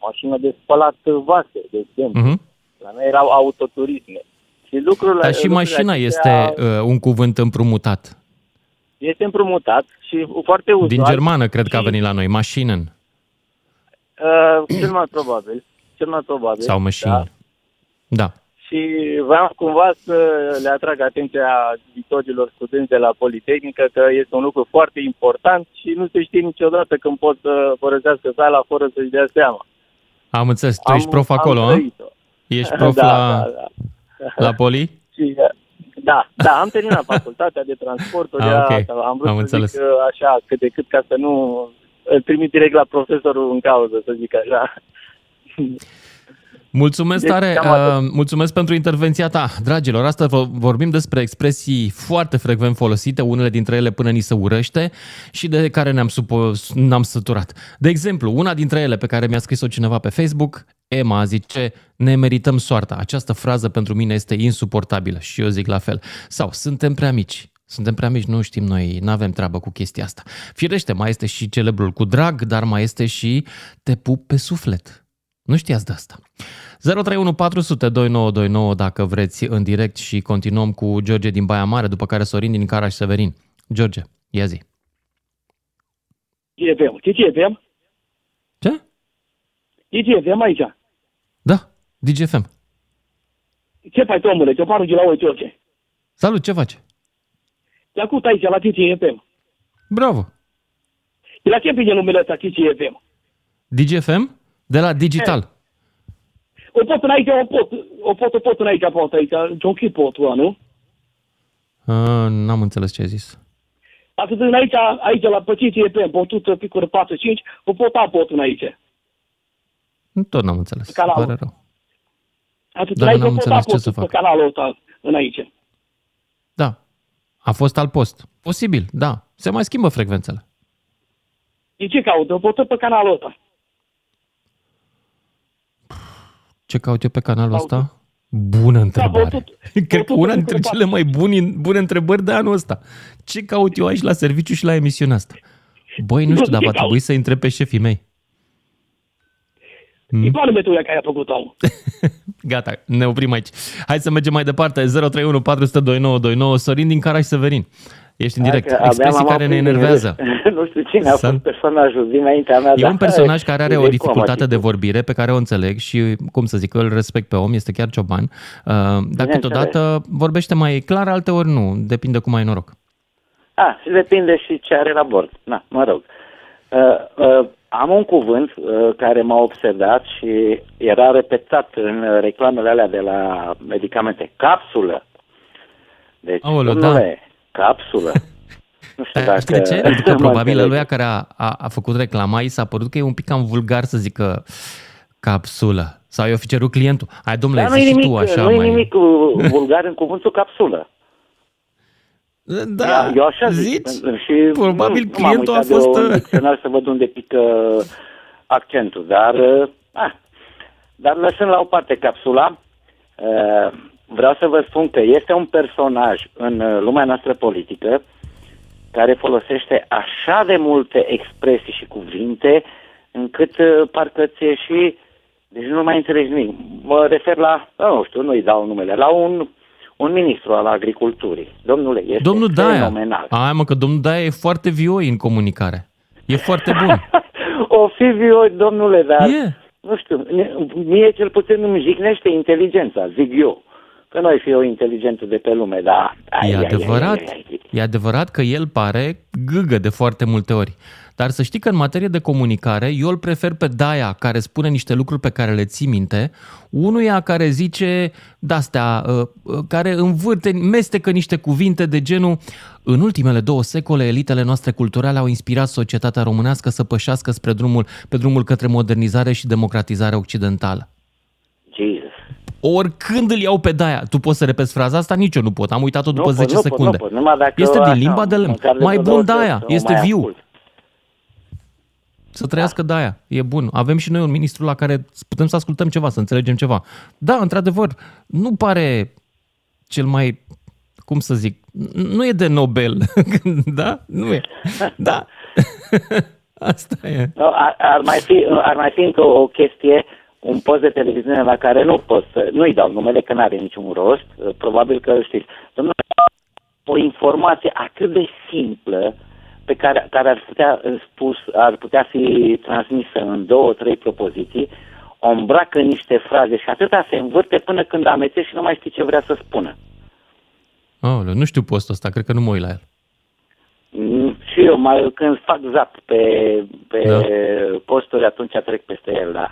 mașină de spălat vase, de exemplu. Mhm. La noi erau autoturisme. Și lucrurile, Dar și lucrurile mașina acestea este uh, un cuvânt împrumutat. este și foarte uzual. Din germană, cred că a venit la noi, mașinen Uh, cel mai probabil. Cel mai probabil. sau mașini. Da. Și vreau cumva să le atrag atenția viitorilor studenți de la Politehnică că este un lucru foarte important și nu se știe niciodată când pot să părăsească sala fără să-și dea seama. Am înțeles. Tu Am- ești prof am acolo, a? trăit-o. Ești prof Da, la, da, da. la Poli? Și, da, da, am terminat facultatea de transporturi. Ah, ok. asta, Am vrut Am să înțeles. zic uh, așa cât de cât ca să nu îl trimit direct la profesorul în cauză, să zic așa. Mulțumesc Deci, tare, cam atât. uh, mulțumesc pentru intervenția ta. Dragilor, astăzi vo- vorbim despre expresii foarte frecvent folosite, unele dintre ele până ni se urăște și de care ne-am, supo- ne-am săturat. De exemplu, una dintre ele pe care mi-a scris-o cineva pe Facebook, Emma zice, ne merităm soarta. Această frază pentru mine este insuportabilă și eu zic la fel. Sau, suntem prea mici. Suntem prea mici, nu știm noi, nu avem treabă cu chestia asta. Firește, mai este și celebrul cu drag, dar mai este și te pup pe suflet. Nu știați de asta. 031 400 2929 dacă vreți în direct și continuăm cu George din Baia Mare, după care Sorin din Caraș Severin. George, ia zi. GFM. Știi GFM? Ce? E GFM aici. Da, DGFM. Ce faci, omule? Te pară de la voi, George. Salut, ce faci? Te ascult aici, la TCFM. Bravo. De la ce vine numele ăsta TCFM? DGFM? De la Digital. O pot în aici, o pot, o pot, o pot în aici, pot aici. John Key pot, ăla, nu? Uh, n-am înțeles ce ai zis. Atât în aici, aici, la pe TCFM, pe 100 picuri 45, o pot a pot în aici. Tot n-am înțeles. Canalul. Îmi pare rău. Atât Da, în aici, n-am o pot înțeles a ce să pot pe fac. canalul ăsta, în aici. Da. A fost al post. Posibil, da. Se mai schimbă frecvențele. De ce caută? O pot pe canalul ăsta. Ce caut eu pe canalul ăsta? Bună întrebare. Cred că una dintre cele mai bune, bune întrebări de anul ăsta. Ce caut eu aici la serviciu și la emisiunea asta? Băi, nu știu, dar va trebui să întreb pe șefii mei. E doar metoda care a făcut-o. Gata, ne oprim aici. Hai să mergem mai departe. 031 400 2929. Sorin din Caraș Severin. Ești în direct. Hai că abia Expresii m-am care ne aprins din enervează. râs. nu știu cine a Să- fost personajul dinaintea mea. E dar- un personaj care are o de dificultate de vorbire pe care o înțeleg și, cum să zic, îl respect pe om, este chiar cioban. Uh, Dar Bineînțeles. câteodată vorbește mai clar, alteori nu. Depinde cum ai noroc. A, și depinde și ce are la bord. Na, mă rog. Uh, uh, am un cuvânt uh, care m-a obsedat și era repetat în uh, reclamele alea de la medicamente. Capsulă. Deci, Aoleu, domnule, capsulă. Nu știu dacă... Știi de ce? Pentru că mă probabil înțelegi. lui care a, a, a făcut reclama, i s-a părut că e un pic cam vulgar să zică capsulă. Sau i-a fi cerut clientul. Hai, domnule, Dar zi nu e și nimic, tu așa nu e mai... nimic uh, vulgar în cuvântul capsulă. Da, eu așa zic. zici? Și Probabil nu, nu m-am clientul a uitat fost, de un uh, dicționar să văd unde pică accentul, dar, uh, ah, dar lăsând la o parte capsula, uh, vreau să vă spun că este un personaj în uh, lumea noastră politică care folosește așa de multe expresii și cuvinte încât uh, parcă ți și deci nu mai înțelegi nimic. Mă refer la, nu știu, nu-i dau numele, la un, un ministru al agriculturii. Domnule, este Domnul Daia. fenomenal. Ai mă, că domnul Daia e foarte vioi în comunicare. E foarte bun. O fi vioi, domnule, dar E. nu știu, mie- mie cel puțin îmi jignește inteligența, zic eu. Că noi fi o inteligentă de pe lume, dar... ai, E ai, ai, adevărat, ai, ai, ai. e adevărat că el pare gâgă de foarte multe ori. Dar să știi că în materie de comunicare, eu îl prefer pe Daia, care spune niște lucruri pe care le ții minte, unuia care zice de-astea, uh, uh, care învârte, mestecă niște cuvinte de genul în ultimele două secole, elitele noastre culturale au inspirat societatea românească să pășească spre drumul, pe drumul către modernizare și democratizare occidentală. Jesus. Oricând îl iau pe Daia, tu poți să repeți fraza asta? Nici eu nu pot, am uitat-o după Nu pot, 10 nu pot, secunde. nu pot, numai dacă este așa, din limba de lemn. măcar de Mai vreo bun două Daia, să o este mai viu. ascult. Să trăiască Daia, e bun. Avem și noi un ministru la care putem să ascultăm ceva, să înțelegem ceva. Da, într-adevăr, nu pare cel mai, cum să zic, nu e de Nobel, da? Nu e. Da. Asta e. No, ar, ar, mai fi, ar mai fi încă o chestie, un post de televiziune la care nu pot să, nu-i dau numele, că n-are niciun rost, probabil că îl știți. Domnule, o informație atât de simplă pe care, care ar, putea spus, ar putea fi transmisă în două, trei propoziții, o îmbracă în niște fraze și atâta se învârte până când amețește și nu mai știi ce vrea să spună. Oh, nu știu postul ăsta, cred că nu mă uit la el. Mm, Și eu, mai, când fac zap pe, pe Da. posturi, atunci trec peste el, da.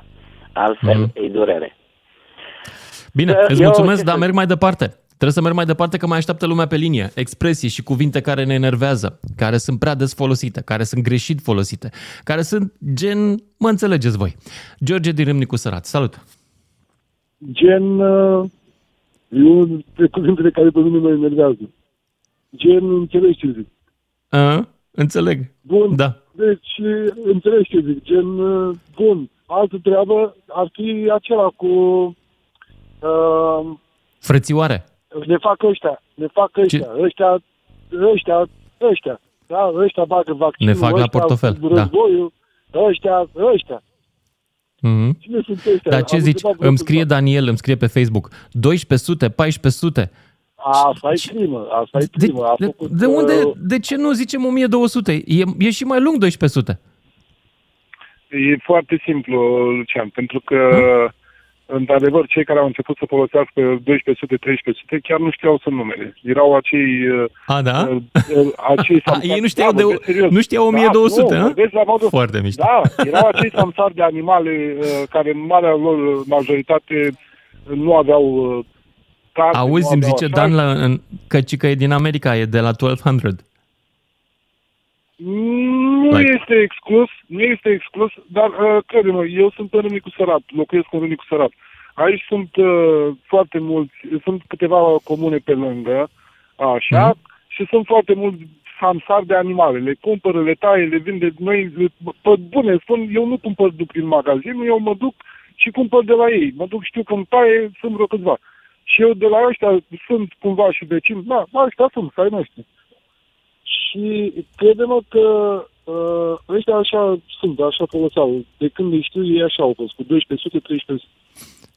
Altfel, Mhm. e durere. Bine, Că îți eu mulțumesc, ce dar să- merg mai departe. Trebuie să merg mai departe că mai așteaptă lumea pe linie. Expresii și cuvinte care ne enervează, care sunt prea des folosite, care sunt greșit folosite, care sunt gen, mă înțelegeți voi. George din Râmnicu Sărat, salut! Gen, uh, eu pe cuvintele care pe mine mă enervează. Gen, înțelegi ce zic. A, înțeleg. Bun. Da. Deci, înțelegi ce zic. Gen, uh, bun. Altă treabă ar fi acela cu... Uh, Frățioare. ne fac ăștia, ne fac ăștia, ăștia, ăștia, ăștia. Da, ăștia bagă vaccinul, Ne fac la ăștia portofel, cu da. războiul, ăștia, ăștia. Mhm. Cine sunt ăștia? Dar ce Am zici? întrebat Îmi scrie Daniel, îmi scrie pe Facebook. 1200, 1400. Asta e primă, asta e primă. A De, făcut, de unde, uh, de ce nu zicem 1200? E, e și mai lung 1200. E foarte simplu, Lucian, pentru că, într-adevăr, cei care au început să folosească 1200, 1300 chiar nu știau să numele. Erau acei... uh, A, da? uh, uh, acei A, samsari- ei nu știau de- vorbesc serios. nu știau 1200, da, a? nu, vorbesc la modul... Foarte mișto. Da, erau acei samsari de animale uh, care în marea lor majoritate uh, nu aveau uh, carne, Auzi, nu îmi aveau zice așa. Dan la, în, că, ci că e din America, e de la 1200. Nu Like- este exclus, nu este exclus, dar uh, crede-mă, eu sunt în Râmnicu Sărat, locuiesc în Râmnicu Sărat. Aici sunt uh, foarte mulți, sunt câteva comune pe lângă, așa, Mhm. și sunt foarte mulți samsari de animale. Le cumpără, le taie, le vinde. Noi, le- pe bune, spun, eu nu cumpăr duc prin magazin, eu mă duc și cumpăr de la ei. Mă duc, știu că îmi taie, sunt vreo câțiva. Și eu de la ăștia sunt cumva și vecini, da, ăștia sunt, ai noștri. Și crede-mă că uh, ăștia așa sunt, așa foloseau. De când îi știu, ei așa au fost, cu 1200, 1300.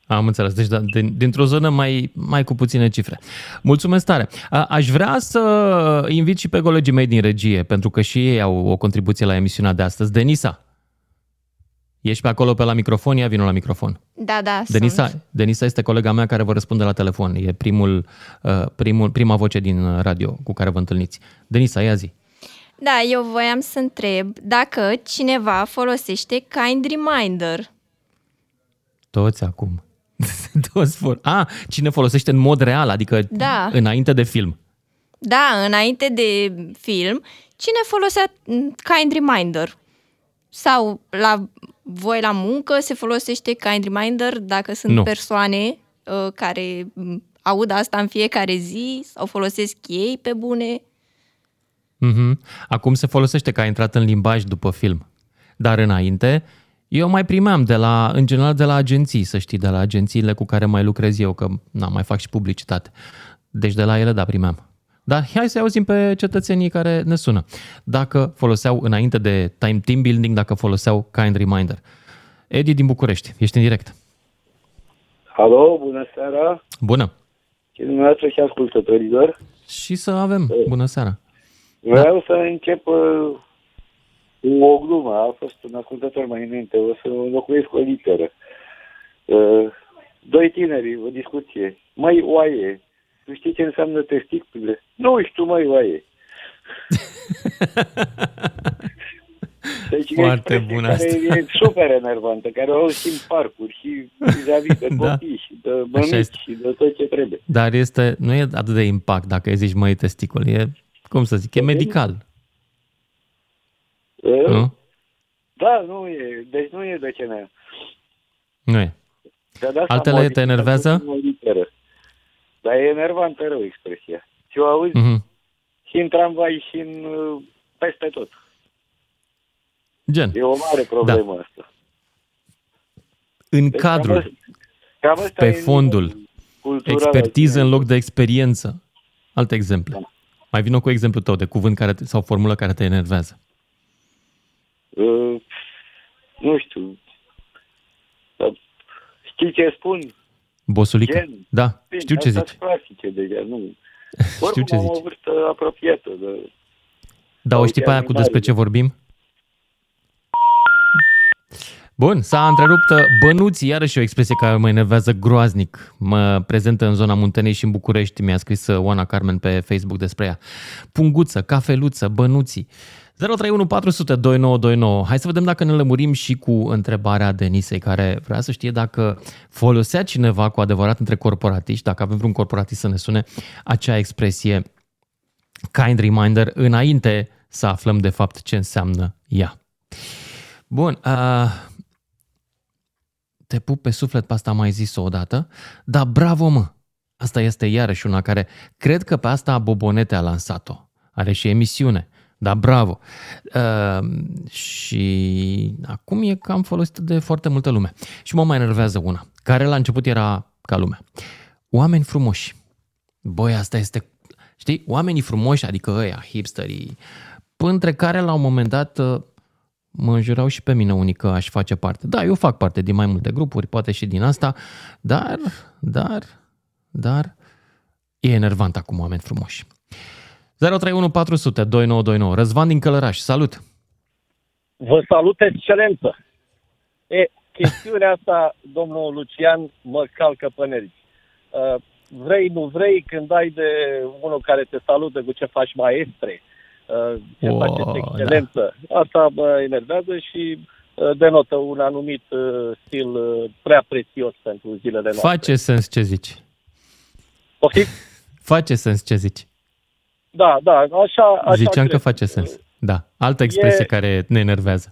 Am înțeles, deci da, din, dintr-o zonă mai, mai cu puține cifre. Mulțumesc tare! A, aș vrea să invit și pe colegii mei din regie, pentru că și ei au o contribuție la emisiunea de astăzi. Denisa, ești pe acolo pe la microfon? Ia vină la microfon. Da, da, Denisa, sunt. Denisa este colega mea care vă răspunde la telefon. E primul, uh, primul, prima voce din radio cu care vă întâlniți. Denisa, ia zi. Da, eu voiam să întreb dacă cineva folosește kind reminder. Toți acum. Toți vor. A, cine folosește în mod real, adică Da. înainte de film. Da, înainte de film, cine folosea mm, kind reminder? Sau la voi la muncă se folosește kind reminder dacă sunt Nu. persoane uh, care mm, aud asta în fiecare zi sau folosesc ei pe bune? Mhm. Acum se folosește că a intrat în limbaj după film. Dar înainte, eu mai primeam de la, în general de la agenții, să știi, de la agențiile cu care mai lucrez eu, că na, mai fac și publicitate. Deci de la ele, da, primeam. Dar hai să auzim pe cetățenii care ne sună. Dacă foloseau înainte de time team building, dacă foloseau kind reminder. Edi din București, ești în direct. Alo, bună seara! Bună! Și dumneavoastră și ascultătorilor. Și să avem. Bună seara! Vreau să încep uh, cu o glumă. A fost un ascultător mai înainte. O să înlocuiesc o literă. Uh, doi tineri, o discuție. Mai oaie, tu știi ce înseamnă testicule? Nu știu, mai oaie. Deci Foarte e o expresie bună care asta. e super enervantă, care o auzi și în parcuri și vis-a-vis de Da. copii și de Așa mămici este. și de tot ce trebuie. Dar este, nu e atât de impact dacă îi zici măi testicul. E, cum să zic, e medical. Uh, Nu? Da, nu e. Deci nu e de ce ne. Nu e. De asta Altele am te modificat enervează? puțin o literă. Dar e enervantă rău expresia. Și o auzi Mhm. și în tramvai și în, uh, peste tot. Gen. E o mare problemă da. asta. În Deci cam cadrul, asta- cam asta pe e fondul, cultural expertiză în loc de experiență. Alte exemple. Mai vină cu exemplu tău de cuvânt care te, sau formulă care te enervează. Uh, nu știu. Dar Știi ce spun? Bosulică? Gen. Da, Bine, știu ce astea zici. sunt clasice deja, nu. Știu Oricum ce am zici. o vârstă apropiată de... Dar o știi pe aia cu despre ce vorbim? Bun, s-a întrerupt uh, bănuții, iarăși o expresie care mă enervează groaznic. Mă prezentă în zona Muntenei și în București, mi-a scris uh, Oana Carmen pe Facebook despre ea. Punguță, cafeluță, bănuții. 031 400 2929. Hai să vedem dacă ne lămurim și cu întrebarea Denisei, care vrea să știe dacă folosea cineva cu adevărat între corporatiști, dacă avem vreun corporatist să ne sune, acea expresie kind reminder înainte să aflăm de fapt ce înseamnă ea. Bun, uh, te pup pe suflet, pe asta am mai zis-o odată, dar bravo mă! Asta este iarăși una care, cred că pe asta Bobonete a lansat-o. Are și emisiune, dar bravo! Uh, și acum e cam folosită de foarte multă lume. Și mă mai enervează una, care la început era ca lumea. Oameni frumoși. Băi, asta este Știi, oamenii frumoși, adică ăia, hipsterii, între care la un moment dat uh, mă înjurau și pe mine unii că aș face parte. Da, eu fac parte din mai multe grupuri, poate și din asta, dar, dar, dar, e enervant acum oameni frumoși. 031 400 2929. Răzvan din Călăraș, salut! Vă salut, excelență! E, chestiunea asta, domnul Lucian, mă calcă pe nervi. Uh, vrei, nu vrei, când ai de unul care te salută cu ce faci maestre, uh, ce Wow, faceți excelență, asta mă enervează și uh, denotă un anumit uh, stil uh, prea prețios pentru zilele noastre. Face sens ce zici. Poftim? Face sens ce zici. Da, da, așa, așa Ziceam cred. că face sens. Da. Altă expresie E- care ne enervează.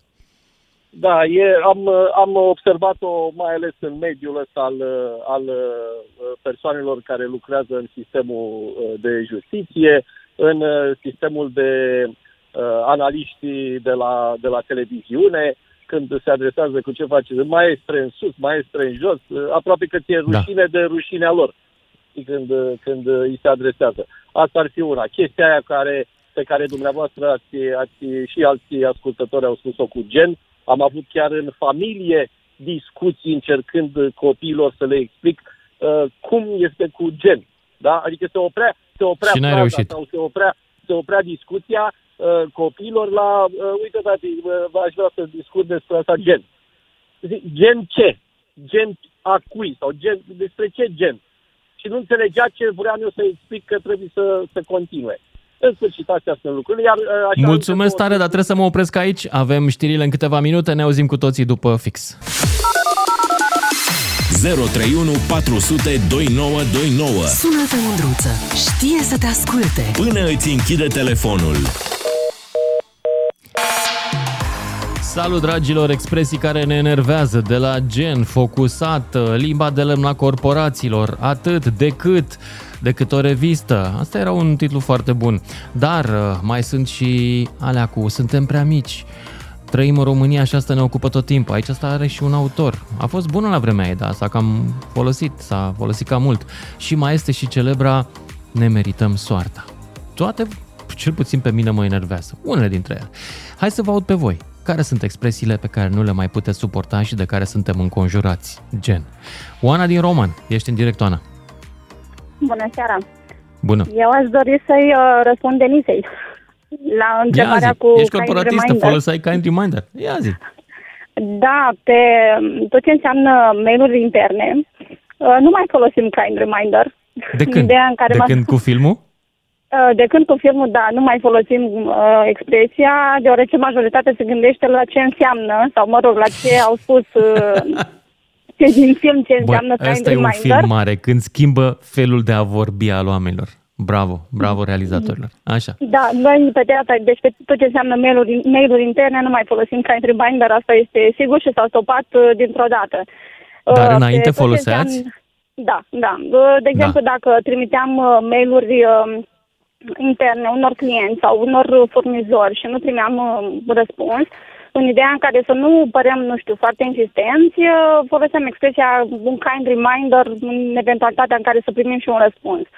Da, e, am, am observat-o mai ales în mediul ăsta al, al uh, persoanelor care lucrează în sistemul uh, de justiție, în uh, sistemul de uh, analiști de la, de la televiziune, când se adresează cu ce face, maestre în sus, maestre în jos, uh, aproape că ți-e Da. rușine de rușinea lor știi, când, uh, când uh, îi se adresează. Asta ar fi una. Chestia aia care, pe care dumneavoastră ați, ați, și alții ascultători au spus-o cu gen, am avut chiar în familie discuții încercând uh, copiilor să le explic uh, cum este cu gen. Da? Adică se oprea, se oprea Și n-ai fraza reușit. sau se oprea, se oprea discuția uh, copiilor la, uh, uite tati, uh, aș vrea să discut despre asta gen. Zic, gen ce? Gen a cui? Sau gen, despre ce gen? Și nu înțelegea ce vreau eu să explic că trebuie să, să continue. În sfârșit, astea sunt lucrurile. Iar, uh, așa, Mulțumesc tare, dar trebuie să mă opresc aici. Avem știrile în câteva minute, ne auzim cu toții după fix. 031 400 2929. Sună-te, Mândruță. Știe să te asculte. Până îți închide telefonul. Salut, dragilor! Expresii care ne enervează, de la gen, focusat, limba de lemn a corporațiilor, atât, decât, decât o revistă. Asta era un titlu foarte bun. Dar uh, mai sunt și alea cu Suntem prea mici. Trăim în România și asta ne ocupă tot timpul. Aici asta are și un autor. A fost bună la vremea ei, dar s-a cam folosit, s-a folosit cam mult. Și mai este și celebra Ne merităm soarta. Toate, cel puțin pe mine mă enervează. Unele dintre ele. Hai să vă aud pe voi. Care sunt expresiile pe care nu le mai puteți suporta și de care suntem înconjurați? Gen. Oana din Roman, ești în direct, Oana. Bună seara! Bună! Eu aș dori să-i uh, răspund Denisei la Ia întrebarea zi, cu ești kind corporatistă, reminder. foloseai kind reminder. Ia zi. Da, pe um, tot ce înseamnă mail-uri interne, uh, nu mai folosim kind reminder. De când? Ideea în care de m-a- când cu filmul? Uh, De când cu filmul, da, nu mai folosim uh, expresia, deoarece majoritatea se gândește la ce înseamnă, sau mă rog, la ce au spus uh, ce din film, ce Bă, înseamnă kind ăsta e un reminder. film mare, când schimbă felul de a vorbi al oamenilor. Bravo, bravo realizatorilor. Așa. Da, noi pe de asta, deci pe tot ce înseamnă mail-uri, mail-uri interne nu mai folosim kind reminder, asta este sigur și s-a stopat uh, dintr-o dată. Dar Uh, înainte pe tot ce foloseați? înseamnă- Da, da. Uh, De exemplu, dacă trimiteam uh, mail-uri uh, interne unor clienți sau unor furnizori și nu primeam uh, răspuns, în ideea în care să nu părem, nu știu, foarte insistenți, uh, foloseam expresia un kind reminder în eventualitatea în care să primim și un răspuns. E,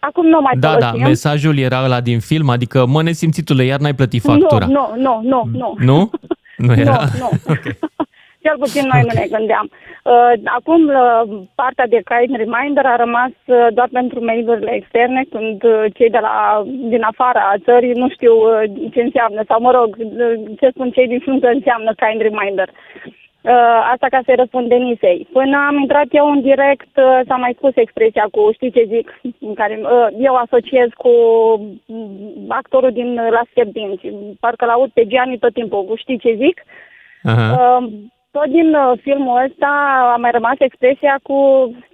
acum nu mai Da, da, folosim. mesajul era ăla din film, adică, mă, nesimțitule, iar n-ai plătit factura. Nu, nu, nu, nu, nu. Nu? Nu era? Nu, nu. Cel puțin noi nu ne gândeam. Uh, Acum, uh, partea de kind reminder a rămas uh, doar pentru mail-urile externe, când uh, cei de la, din afara țării nu știu uh, ce înseamnă, sau mă rog, uh, ce spun cei din frunte înseamnă kind reminder. Uh, Asta ca să-i răspund Denisei. Până am intrat eu în direct, uh, s-a mai spus expresia cu știi ce zic, în care uh, eu asociez cu mm, actorul din uh, La Schep Dinți. Parcă l-aud pe Gianni tot timpul cu știi ce zic. Aha. Uh, tot din uh, filmul ăsta a mai rămas expresia cu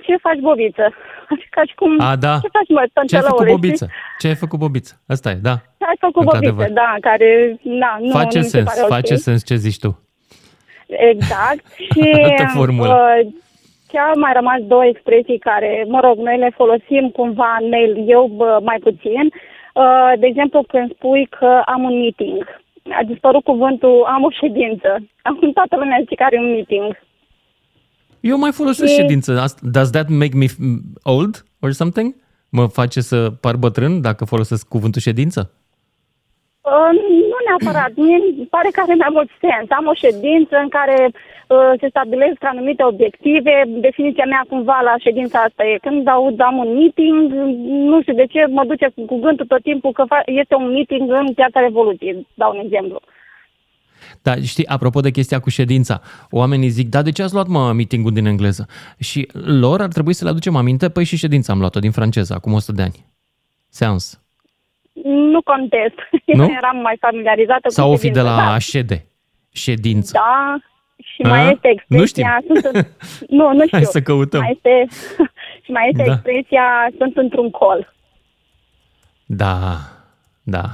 ce faci, bobiță? Așa ca și cum, A, da. ce faci, mă, Ce ai făcut, tântălăule, Bobiță? Ce ai făcut, Bobiță? Asta e, da. Ce ai făcut, Într-adevăr. bobiță, da, care, na, nu, face nu mi se sens, pare ok. face sens ce zici tu. Exact. Și Altă formulă. uh, ce au mai rămas două expresii care, mă rog, noi le folosim cumva în mail, eu bă, mai puțin. Uh, de exemplu, când spui că am un meeting, a dispărut cuvântul am o ședință. Acum toată lumea zice că are un meeting. Eu mai folosesc Și- ședință. Asta- Does that make me f- old or something? Mă face să par bătrân dacă folosesc cuvântul ședință? Uh, nu neapărat. Mie îmi pare că are mai mult sens. Am o ședință în care uh, se stabilesc anumite obiective. Definiția mea cumva la ședința asta e când aud am un meeting, nu știu de ce mă duce cu cuvântul tot timpul că fa- este un meeting în Piața Revoluției. Dau un exemplu. Da, știi, apropo de chestia cu ședința, oamenii zic, da, de ce ați luat, mă, meeting-ul din engleză? Și lor ar trebui să le aducem aminte, păi și ședința am luat-o din franceză, acum 100 de ani. Seans. Nu contest. Nu? Eu eram mai familiarizată Sau cu o fi de ședința. la da. a șede. Ședință. Da, și A? mai este Nu expresia... Sunt în... Nu, nu știu. Hai să căutăm. Mai este... și mai este Da. expresia sunt într-un col. Da, da.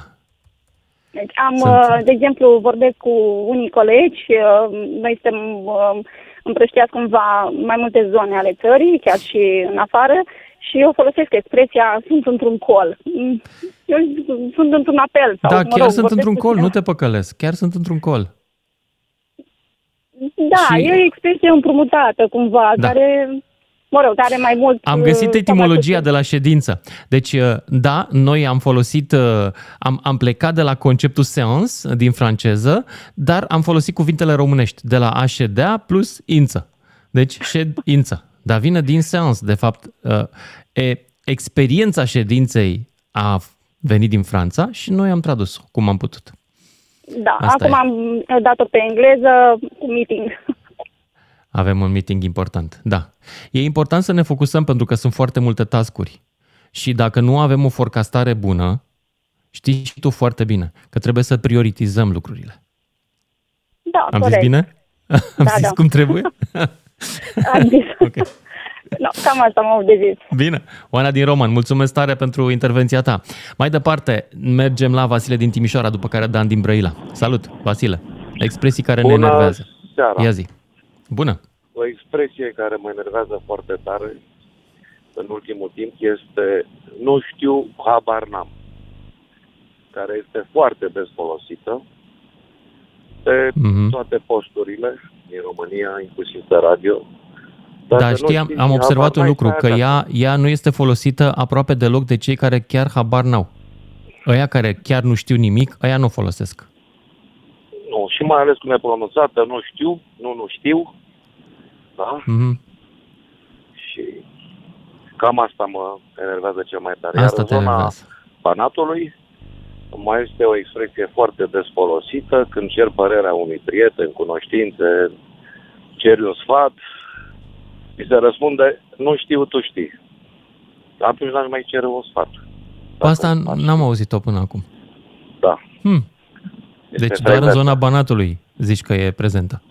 Deci am, Sunt. uh, de exemplu, vorbesc cu unii colegi, uh, noi suntem uh, împrăștiați cumva mai multe zone ale țării, chiar și în afară, și eu folosesc expresia sunt într-un col. Mm, Eu sunt într-un apel. Sau, Da, mă chiar rog, sunt vorbesc într-un cu col, cineva. nu te păcălesc. Chiar sunt într-un col. Da, Și- e o expresie împrumutată cumva, Da. care, mă rog, care mai mult... Am uh, găsit sau mai etimologia puțin. de la ședință. Deci, uh, da, noi am folosit, uh, am, am plecat de la conceptul seans din franceză, dar am folosit cuvintele românești, de la a ședea plus ință. Deci, ședință. Dar vine din seans, de fapt. uh, E, experiența ședinței a venit din Franța și noi am tradus-o cum am putut. Da, Asta acum e. am dat-o pe engleză cu meeting. Avem un meeting important, da. E important să ne focusăm pentru că sunt foarte multe tascuri. Și dacă nu avem o forecastare bună, știi și tu foarte bine că trebuie să prioritizăm lucrurile. Da, Am corect. zis bine? Am Da, zis da. cum trebuie? Am zis. Ok. No, cam asta m-am de zis. Bine. Oana din Roman, mulțumesc tare pentru intervenția ta. Mai departe, mergem la Vasile din Timișoara, după care Dan din Brăila. Salut, Vasile. Expresii care ne Bună enervează. seara. Ia zi. Bună. O expresie care mă enervează foarte tare în ultimul timp este nu știu, habar n-am, care este foarte des folosită pe Mhm. toate posturile din România, inclusiv pe radio. Dacă Dar nu știi, am, știi am și observat habar un n-ai, lucru, stai că acasă. ea, ea nu este folosită aproape deloc de cei care chiar habar n-au. Ăia care chiar nu știu nimic, ăia nu o folosesc. Nu, și mai ales cum e pronunțată, nu știu, nu, nu știu. Da? Mhm. Și cam asta mă enervează cel mai tare. Asta Iar te în zona enervează. Banatului mai este o expresie foarte des folosită când cer părerea unui prieten, cunoștințe, ceri un sfat, și se răspunde, nu știu, tu știi. Atunci n-aș mai cere un sfat. Pe asta n-am auzit-o până acum. Da. Hmm. Este Deci doar în frecvent. zona Banatului zici că e prezentă.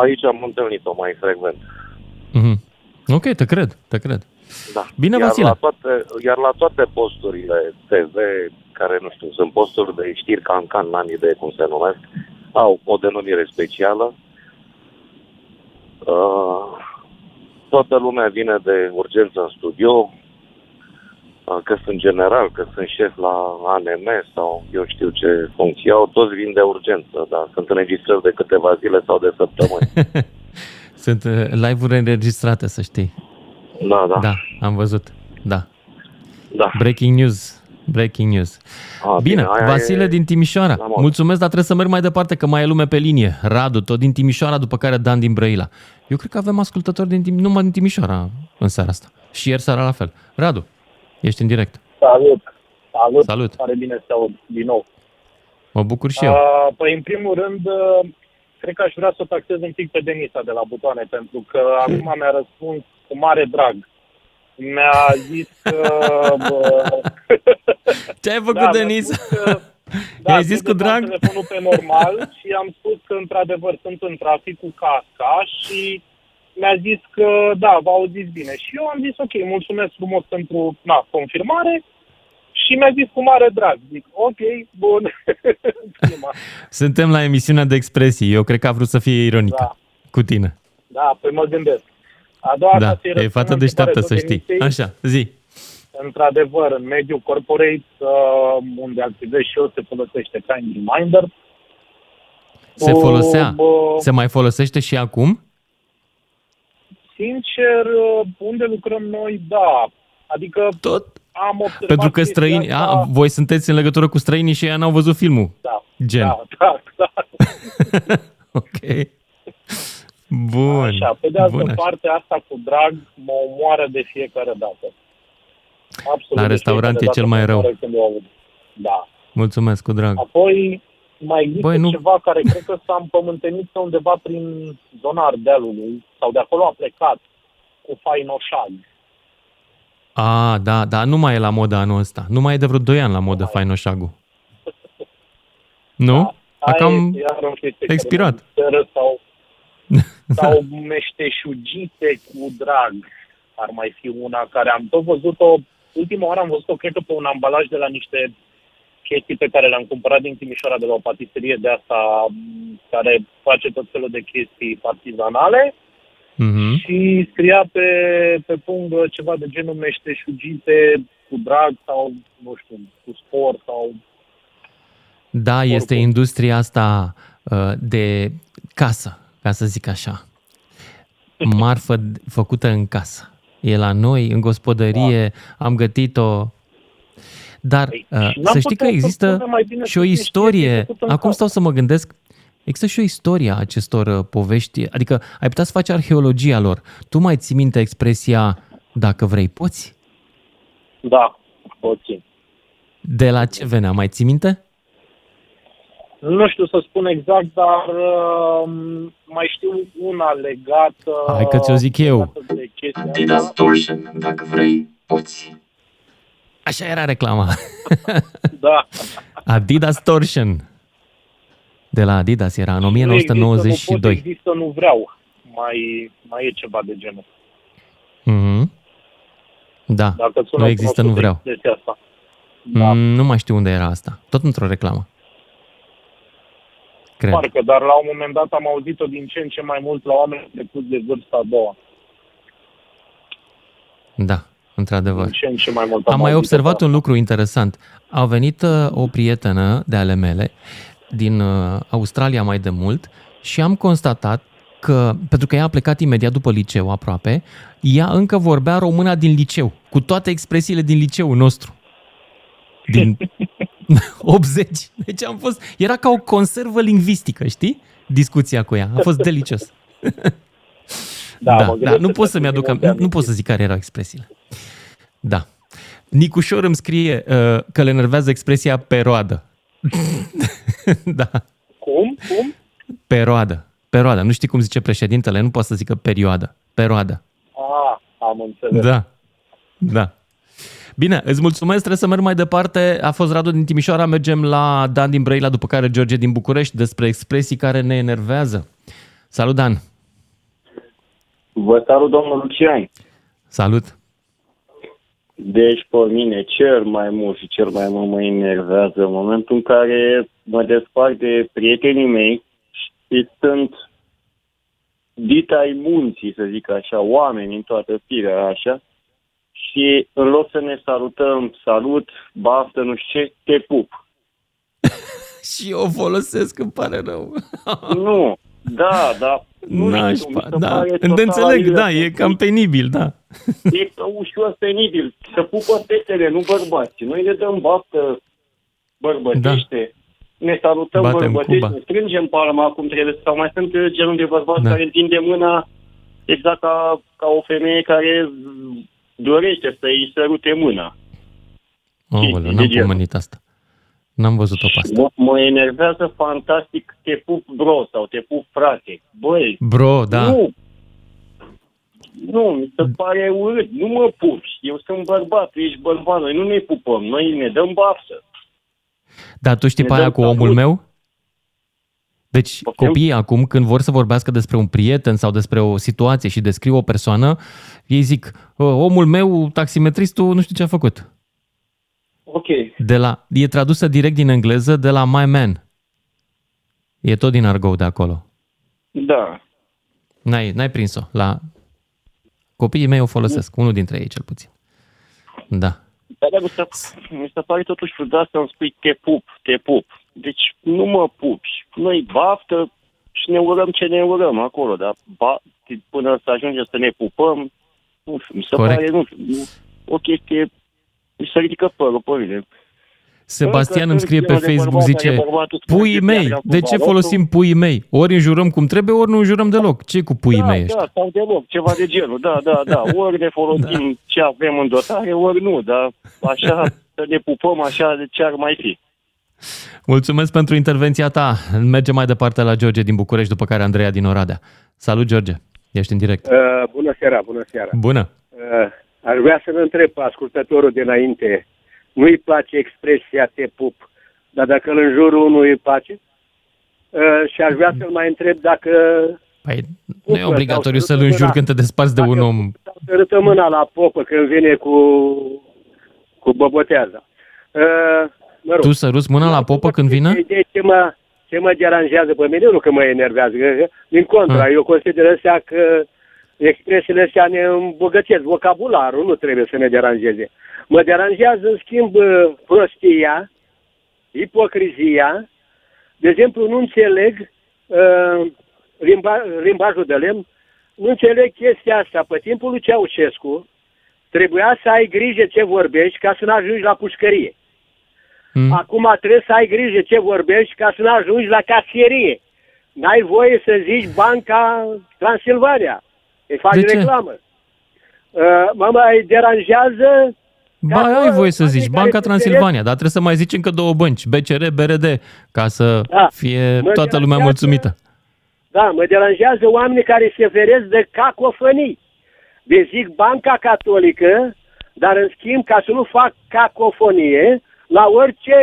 Aici am întâlnit-o mai frecvent. Mhm. Ok, te cred, te cred. Da. Bine, iar Vasile. La toate, iar la toate posturile TV, care, nu știu, sunt posturi de știri can-can, n-am idee cum se numesc, au o denumire specială. Uh, toată lumea vine de urgență în studio, uh, că sunt general, că sunt șef la ANM sau eu știu ce funcție au, toți vin de urgență, dar sunt înregistrări de câteva zile sau de săptămâni. Sunt uh, live-uri înregistrate, să știi. Da, da. Da, am văzut. Da. Da. Breaking news. Breaking news. A, Bine, bine, aia Vasile e din Timișoara. la mod. Mulțumesc, dar trebuie să merg mai departe, că mai e lume pe linie. Radu, tot din Timișoara, după care Dan din Brăila. Eu cred că avem ascultători din, Tim- numai din Timișoara în seara asta. Și ieri seara la fel. Radu, ești în direct. Salut! Salut! Salut. Pare bine să te aud din nou. Mă bucur și eu. Uh, păi, în primul rând, uh, cred că aș vrea să o taxez un pic pe Denisa de la butoane, pentru că acum mi-a răspuns cu mare drag. Mi-a zis că... bă, Ce ai făcut, da, mi-a Denis? spus că- Da, I-ai zis cu trebuie să am drag? telefonul pe normal și am spus că, într-adevăr, sunt în trafic cu casca și mi-a zis că, da, v-au auzit bine. Și eu am zis, ok, mulțumesc frumos pentru na, confirmare și mi-a zis cu mare drag. Zic, ok, bun. Prima. Suntem la emisiunea de expresii. Eu cred că a vrut să fie ironică Da. cu tine. Da, păi mă gândesc. A doua Da, ca să-i e răspund fată la deșteaptă, întrebare să știi. tot Denisei, Așa, zi. Într-adevăr, în mediul corporate, uh, unde activez și eu, se folosește ca reminder. Se Cu, folosea. bă, Se mai folosește și acum? Sincer, uh, unde lucrăm noi, da. Adică Tot. am observat Pentru că chestia străini... asta- A, voi sunteți în legătură cu străinii și ei n-au văzut filmul. Da. Gen. Da, da, da. Ok. Bun. Așa, pe de altă Bun, așa. parte, asta cu drag mă omoară de fiecare dată. Absolut La de restaurant fiecare e cel dată mai mă rău. omoară când o aud. Da. Mulțumesc, cu drag. Apoi mai există Băi, nu- ceva care cred că s-a împământenit pe undeva prin zona Ardealului sau de acolo a plecat cu fainoșag. A, da, da, nu mai e la modă anul ăsta. Nu mai e de vreo 2 ani la modă fainoșagul. Nu? A Aia cam este iar o chestie care expirat. mă disperă Sau, sau meșteșugite cu drag ar mai fi una care am tot văzut-o, ultima oară am văzut-o, cred că pe un ambalaj de la niște chestii pe care le-am cumpărat din Timișoara de la o patiserie de asta m, care face tot felul de chestii artizanale Mhm. și scria pe, pe pungă ceva de genul meșteșugite cu drag sau, nu știu, cu spor sau Da, este industria asta uh, de casă, ca să zic așa. Marfă d- făcută în casă. E la noi, în gospodărie, am gătit-o. Dar uh, n-am să știi că putea să există spunem mai bine și o că este istorie. făcută în Acum casă. stau să mă gândesc. Există și o istorie a acestor uh, povești. Adică ai putea să faci arheologia lor. Tu mai ții minte expresia dacă vrei, poți? Da, puțin. De la ce venea? Mai ții minte? Nu știu să spun exact, dar uh, mai știu una legată... Hai că ți-o zic eu. legată De chestia Adidas asta. Torsion, dacă vrei, poți. Așa era reclama. Da. Adidas Torsion. De la Adidas era în Nu există, nu pot, 1992. există, nu vreau. Mai, mai e ceva de genul. Mhm. Da, Dacă sună nu există, nu cunoscut vreau. chestia Asta. Da. Mm, Nu mai știu unde era asta. Tot într-o reclamă. Cred. Parcă, dar la un moment dat am auzit-o din ce în ce mai mult la oameni trecuți de vârsta a doua. Da, într-adevăr. Din ce în ce mai mult Am mai auzit observat de un lucru interesant. A venit uh, o prietenă de ale mele din uh, Australia mai de mult și am constatat că, pentru că ea a plecat imediat după liceu aproape, ea încă vorbea româna din liceu, cu toate expresiile din liceul nostru. Din 80. Deci am fost, era ca o conservă lingvistică, știi? Discuția cu ea. A fost delicios. Da, da, mă da gândesc nu că pot să-mi sunt aduc, am- multe nu, nu pot să zic care erau expresiile. Da. Nicușor îmi scrie uh, că le enervează expresia peroadă. da, Cum? Cum? peroadă. Peroadă. Nu știi cum zice președintele, nu poate să zică perioadă. Peroadă. Ah, am înțeles. Da. Da. Bine, îți mulțumesc, trebuie să merg mai departe. A fost Radu din Timișoara, mergem la Dan din Brăila, după care George din București, despre expresii care ne enervează. Salut, Dan! Vă salut, domnul Lucian. Salut! Deci, pe mine, cel mai mult și cel mai mult mă enervează în momentul în care mă despart de prietenii mei și sunt dita ai munții, să zic așa, oameni în toată firea așa, și în loc să ne salutăm, salut, baftă, nu știu ce, te pup. Și eu o folosesc, îmi pare rău. nu, da, da. Nu știu, mi Nașpa, se da. pare Te total înțeleg, aiurea. da, e cam penibil, da. E ușor penibil. Să pupă fetele, nu bărbați. Noi le dăm baftă bărbătește. Ne salutăm Batem bărbătește, cuba. ne strângem palma cum trebuie. Sau mai sunt genul de bărbați Da. care întinde mâna exact ca, ca o femeie care dorește să-i sărute mâna. Oh, de n-am genul. pomenit asta. N-am văzut-o pe asta. Mă, mă enervează fantastic te pup bro sau te pup frate. Băi, Bro, da. nu, nu, mi se pare urât. Nu mă pupi. Eu sunt bărbat, tu ești bărbat. Noi nu ne pupăm. Noi ne dăm baftă. Dar tu știi Ne pe aia dăm cu omul salut. meu? Deci copiii acum, când vor să vorbească despre un prieten sau despre o situație și descriu o persoană, ei zic, "O, omul meu, taximetristul, nu știu ce a făcut. Ok. De la, e tradusă direct din engleză de la my man. E tot din argou de acolo. Da. N-ai, n-ai prins-o. La copiii mei o folosesc, unul dintre ei cel puțin. Da. Dar mi se, mi se pare totuși ciudat să-mi spui te pup, te pup. Deci nu mă pupi. Noi baftă și ne urăm ce ne urăm acolo, dar ba, până să ajungem să ne pupăm, nu știu, mi se Corect. pare, nu știu, nu- o chestie, mi se ridică părul pe mine. Sebastian Încă îmi scrie pe sunt genul de Facebook, bărbat zice, care bărbatul spune puii că mei, pierdea de ce fotbalul, folosim puii mei? Ori înjurăm cum trebuie, ori nu înjurăm deloc. ce cu puii da, mei ăștia? Da, sau deloc, ceva de genul, da, da, da. Ori ne folosim da. ce avem în dotare, ori nu, dar așa, să ne pupăm așa de ce ar mai fi. Mulțumesc pentru intervenția ta. Mergem mai departe la George din București, după care Andreea din Oradea. Salut, George. Ești în direct. Uh, bună seara, bună seara. Bună. Uh, aș vrea să-l întreb pe ascultătorul de înainte. Nu-i place expresia te pup, dar dacă îl înjurul nu îi place? Uh, și aș vrea să-l mai întreb dacă Păi, nu e Pupă, obligatoriu sau să-l sărută înjuri mâna. când te desparți de un om. sărâtă mâna la popă când vine cu, cu boboteaza. Uh, mă rog, Tu săruți mâna la popă când vină? de ce mă, ce mă deranjează pe mine, nu că mă enervează, că, din contra, Ah. eu consider astea că expresiile astea ne îmbogățesc vocabularul, nu trebuie să ne deranjeze. Mă deranjează, în schimb, prostia, ipocrizia. De exemplu, nu înțeleg uh, limba, limbajul de lemn, nu înțeleg chestia asta. Pe timpul lui Ceaușescu trebuia să ai grijă ce vorbești ca să nu ajungi la pușcărie. Mm. Acum trebuie să ai grijă ce vorbești ca să nu ajungi la casierie. N-ai voie să zici Banca Transilvania. Îi faci De ce? reclamă. Uh, mă mai deranjează Ba, ai voie să zici, Banca Transilvania, dar trebuie să mai zici încă două bănci, BCR, BRD, ca să Da. fie Mă toată lumea deranjează- mulțumită. Da, mă deranjează oamenii care se feresc de cacofănii. De zic Banca Catolică, dar în schimb, ca să nu fac cacofonie, la orice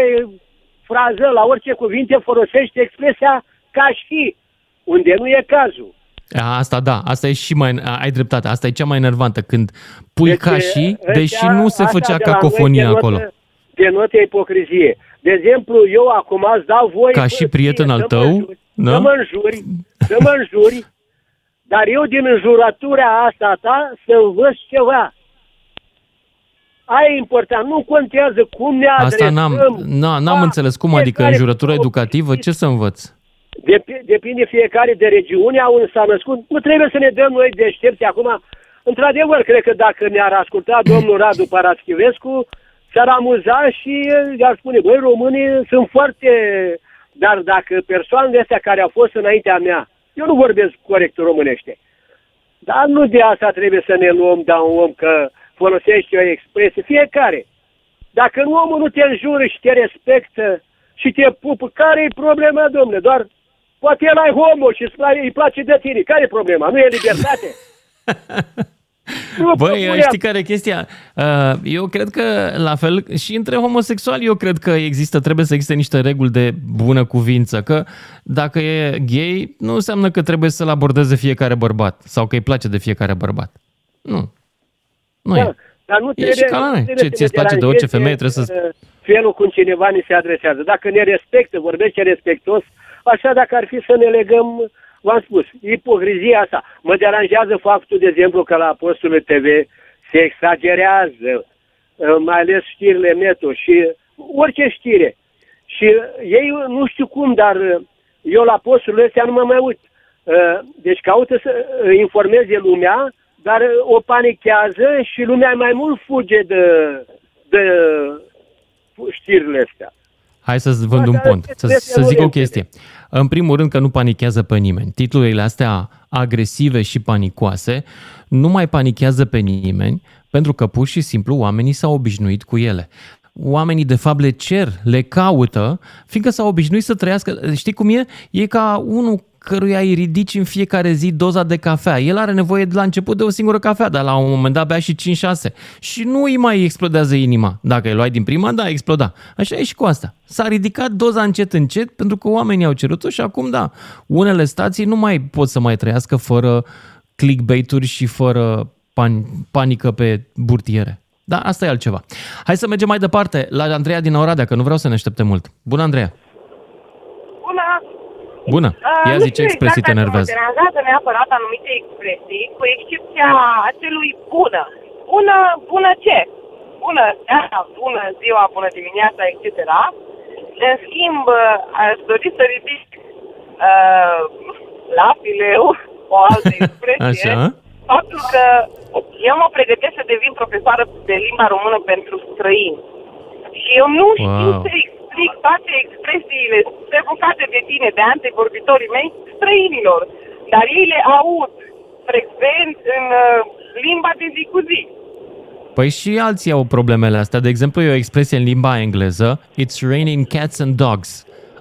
frază, la orice cuvinte folosește expresia ca și, unde nu e cazul. A, Asta da, asta e și mai, ai dreptate, asta e cea mai enervantă, când pui Deci, ca și, ăștia- deși nu se asta făcea de la noi cacofonie denotă- acolo. Denotă ipocrizie. De exemplu, eu acum îți dau voie... Ca bă, și prieten ție, al să mă tău, înjuri, da? Să mă înjuri, să mă înjuri, dar eu din înjurătura asta ta să învăț ceva. Aia e important. Nu contează cum ne Asta adresăm. n-am, n-am, n-am la înțeles. Cum adică în fiecare jurătură educativă? Ce să învăț? Dep- depinde fiecare de regiunea unde s-a născut. Nu trebuie să ne dăm noi deștepți acum. Într-adevăr, cred că dacă ne-ar asculta domnul Radu Paraschivescu, s-ar amuza și ar spune, băi, românii sunt foarte... Dar dacă persoanele astea care au fost înaintea mea, eu nu vorbesc corect românește, dar nu de asta trebuie să ne luăm de un om că folosește o expresie. Fiecare. Dacă nu omul nu te înjură și te respectă și te pupă, care e problema, domnule? Doar poate el ai homo și îți place- îi place de tine. Care e problema? Nu e libertate? Băi, propunem. știi care e chestia? Uh, Eu cred că, la fel, și între homosexuali, eu cred că există, trebuie să existe niște reguli de bună cuvință, că dacă e gay, nu înseamnă că trebuie să-l abordeze fiecare bărbat sau că îi place de fiecare bărbat. Nu. Nu Da, e. Dar nu E trebuie, și ca la noi. nu trebuie Ce să ți-e ne place de orice deranjeze, femeie, trebuie să- uh, Felul cum cineva ni se adresează. Dacă ne respectă, vorbește respectos, așa dacă ar fi să ne legăm, v-am spus, ipocrizia asta. Mă deranjează faptul, de exemplu, că la Apostolul TV se exagerează, uh, mai ales știrile metro și orice știre. Și ei, nu știu cum, dar uh, eu la posturile astea nu mă mai uit. Uh, Deci caută să uh, informeze lumea, dar uh, o panichează și lumea mai mult fuge de, de știrile astea. Hai să-ți vând un Poate pont, să, trebuie să să zic o nu chestie. În primul rând că nu panichează pe nimeni. Titlurile astea agresive și panicoase nu mai panichează pe nimeni pentru că pur și simplu oamenii s-au obișnuit cu ele. Oamenii de fapt le cer, le caută, fiindcă s-au obișnuit să trăiască. Știi cum e? E ca unul căruia îi ridici în fiecare zi doza de cafea. El are nevoie de la început de o singură cafea, dar la un moment dat bea și 5-6. Și nu îi mai explodează inima. Dacă îi luai din prima, da, exploda. Așa e și cu asta. S-a ridicat doza încet, încet, pentru că oamenii au cerut-o și acum, da, unele stații nu mai pot să mai trăiască fără clickbait-uri și fără pan- panică pe burtiere. Da, asta e altceva. Hai să mergem mai departe la Andreea din Oradea, că nu vreau să ne așteptăm mult. Bună, Andreea! Bună! Bună! Uh, Ia nu zi ce știu expresii te exact dacă enervează. Mă deranjează neapărat anumite expresii, cu excepția acelui bună. Bună, bună ce? Bună seara, bună ziua, bună dimineața, etc. În schimb, uh, aș dori să ridic uh, la fileu o altă expresie. Așa? Faptul că eu mă pregătesc să devin profesoară de limba română pentru străini. Și eu nu știu Wow. să explic toate expresiile evocate de tine, de antevorbitorii mei, străinilor. Dar ei le aud frecvent în uh, limba de zi cu zi. Păi și alții au problemele astea. De exemplu, e o expresie în limba engleză, it's raining cats and dogs,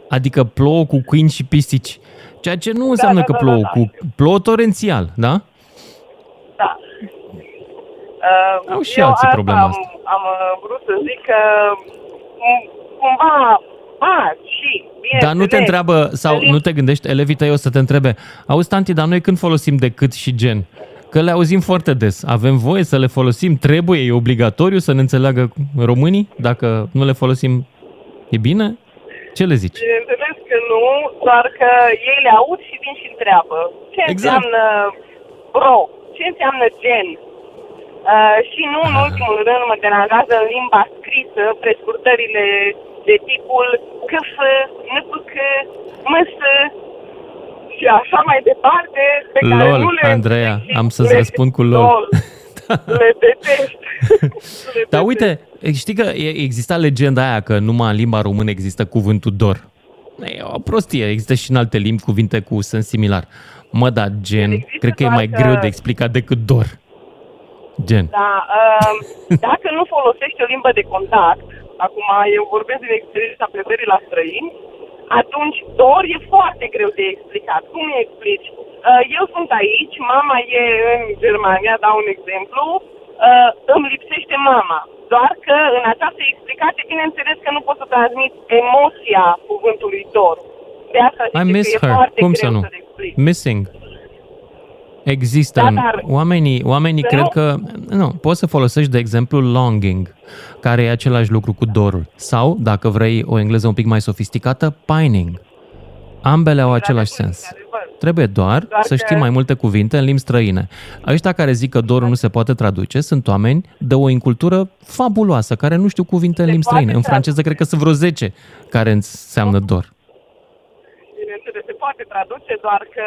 adică plouă cu câini și pisici. Ceea ce nu înseamnă da, că da, plouă, da, da. cu plouă torențial, da? Da. Uh, Au și eu alții asta problema am, asta. am uh, vrut să zic că m- cumva, a, și, bine Dar nu te întreabă, sau nu te gândești, elevii tăi o să te întrebe, auzi, tanti, dar noi când folosim decât și gen? Că le auzim foarte des. Avem voie să le folosim? Trebuie? E obligatoriu să ne înțeleagă românii? Dacă nu le folosim, e bine? Ce le zici? Bineînțeles că nu, doar că ei le aud și vin și întreabă ce Exact. înseamnă bro, ce înseamnă gen. Uh, și nu în ultimul rând mă deranjează în limba scrisă prescurtările de tipul câf, npc, ms și așa mai departe, pe care LOL, nu le Andreea, am să-ți le- răspund cu LOL. LOL. le detest. Dar uite, știi că e- exista legenda aia că numai în limba română există cuvântul dor. E o prostie, există și în alte limbi cuvinte cu sens similar. Mă, da, gen, cred că e mai doar că- greu de explicat decât dor. Gen. Da, uh, dacă nu folosești o limbă de contact, acum eu vorbesc din experiența plecării la străini, atunci dor e foarte greu de explicat. Cum îi explici? Uh, eu sunt aici, mama e în Germania, dau un exemplu, uh, îmi lipsește mama. Doar că în această explicație, bineînțeles că nu pot să transmit emoția cuvântului dor. De asta zic I miss că e her. foarte Cum greu să nu? să le explic. Missing. Există. Da, în- dar- Oamenii, oamenii Să cred nu- că... Nu, poți să folosești, de exemplu, longing, care e același lucru cu dorul. Sau, dacă vrei o engleză un pic mai sofisticată, pining. Ambele au același sens. Într-adevăr, Trebuie doar Doar să că- știi mai multe cuvinte în limbi străine. Ăștia care zic că dorul nu se poate traduce sunt oameni de o incultură fabuloasă, care nu știu cuvinte în limbi poate străine. În traduce. franceză cred că sunt vreo 10 care înseamnă dor. Bineînțeles, se poate traduce, doar că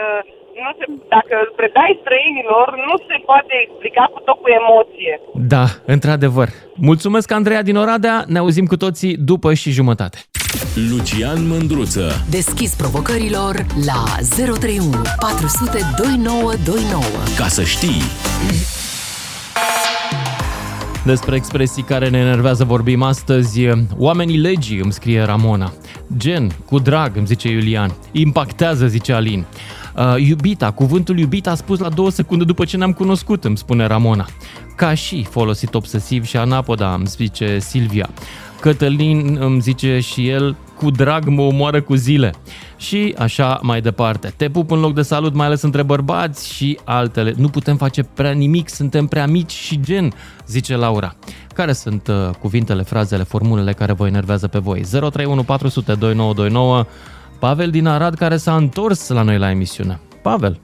nu se, dacă îl predai străinilor, nu se poate explica cu tot cu emoție. Da, într-adevăr. Mulțumesc, Andreea din Oradea. Ne auzim cu toții după și jumătate. Lucian Mândruță. Deschis provocărilor la 031 400 2929. Ca să știi. Despre expresii care ne enervează vorbim astăzi. Oamenii legii, îmi scrie Ramona. Gen, cu drag, îmi zice Iulian. Impactează, zice Alin. Uh, iubita, cuvântul iubita a spus la două secunde după ce ne-am cunoscut, îmi spune Ramona. Ca și folosit obsesiv și anapoda, îmi zice Silvia. Cătălin îmi zice și el, cu drag mă omoară cu zile. Și așa mai departe. Te pup în loc de salut, mai ales între bărbați și altele. Nu putem face prea nimic, suntem prea mici și gen, zice Laura. Care sunt uh, cuvintele, frazele, formulele care vă enervează pe voi? 031 400 2929 Pavel din Arad care s-a întors la noi la emisiune. Pavel,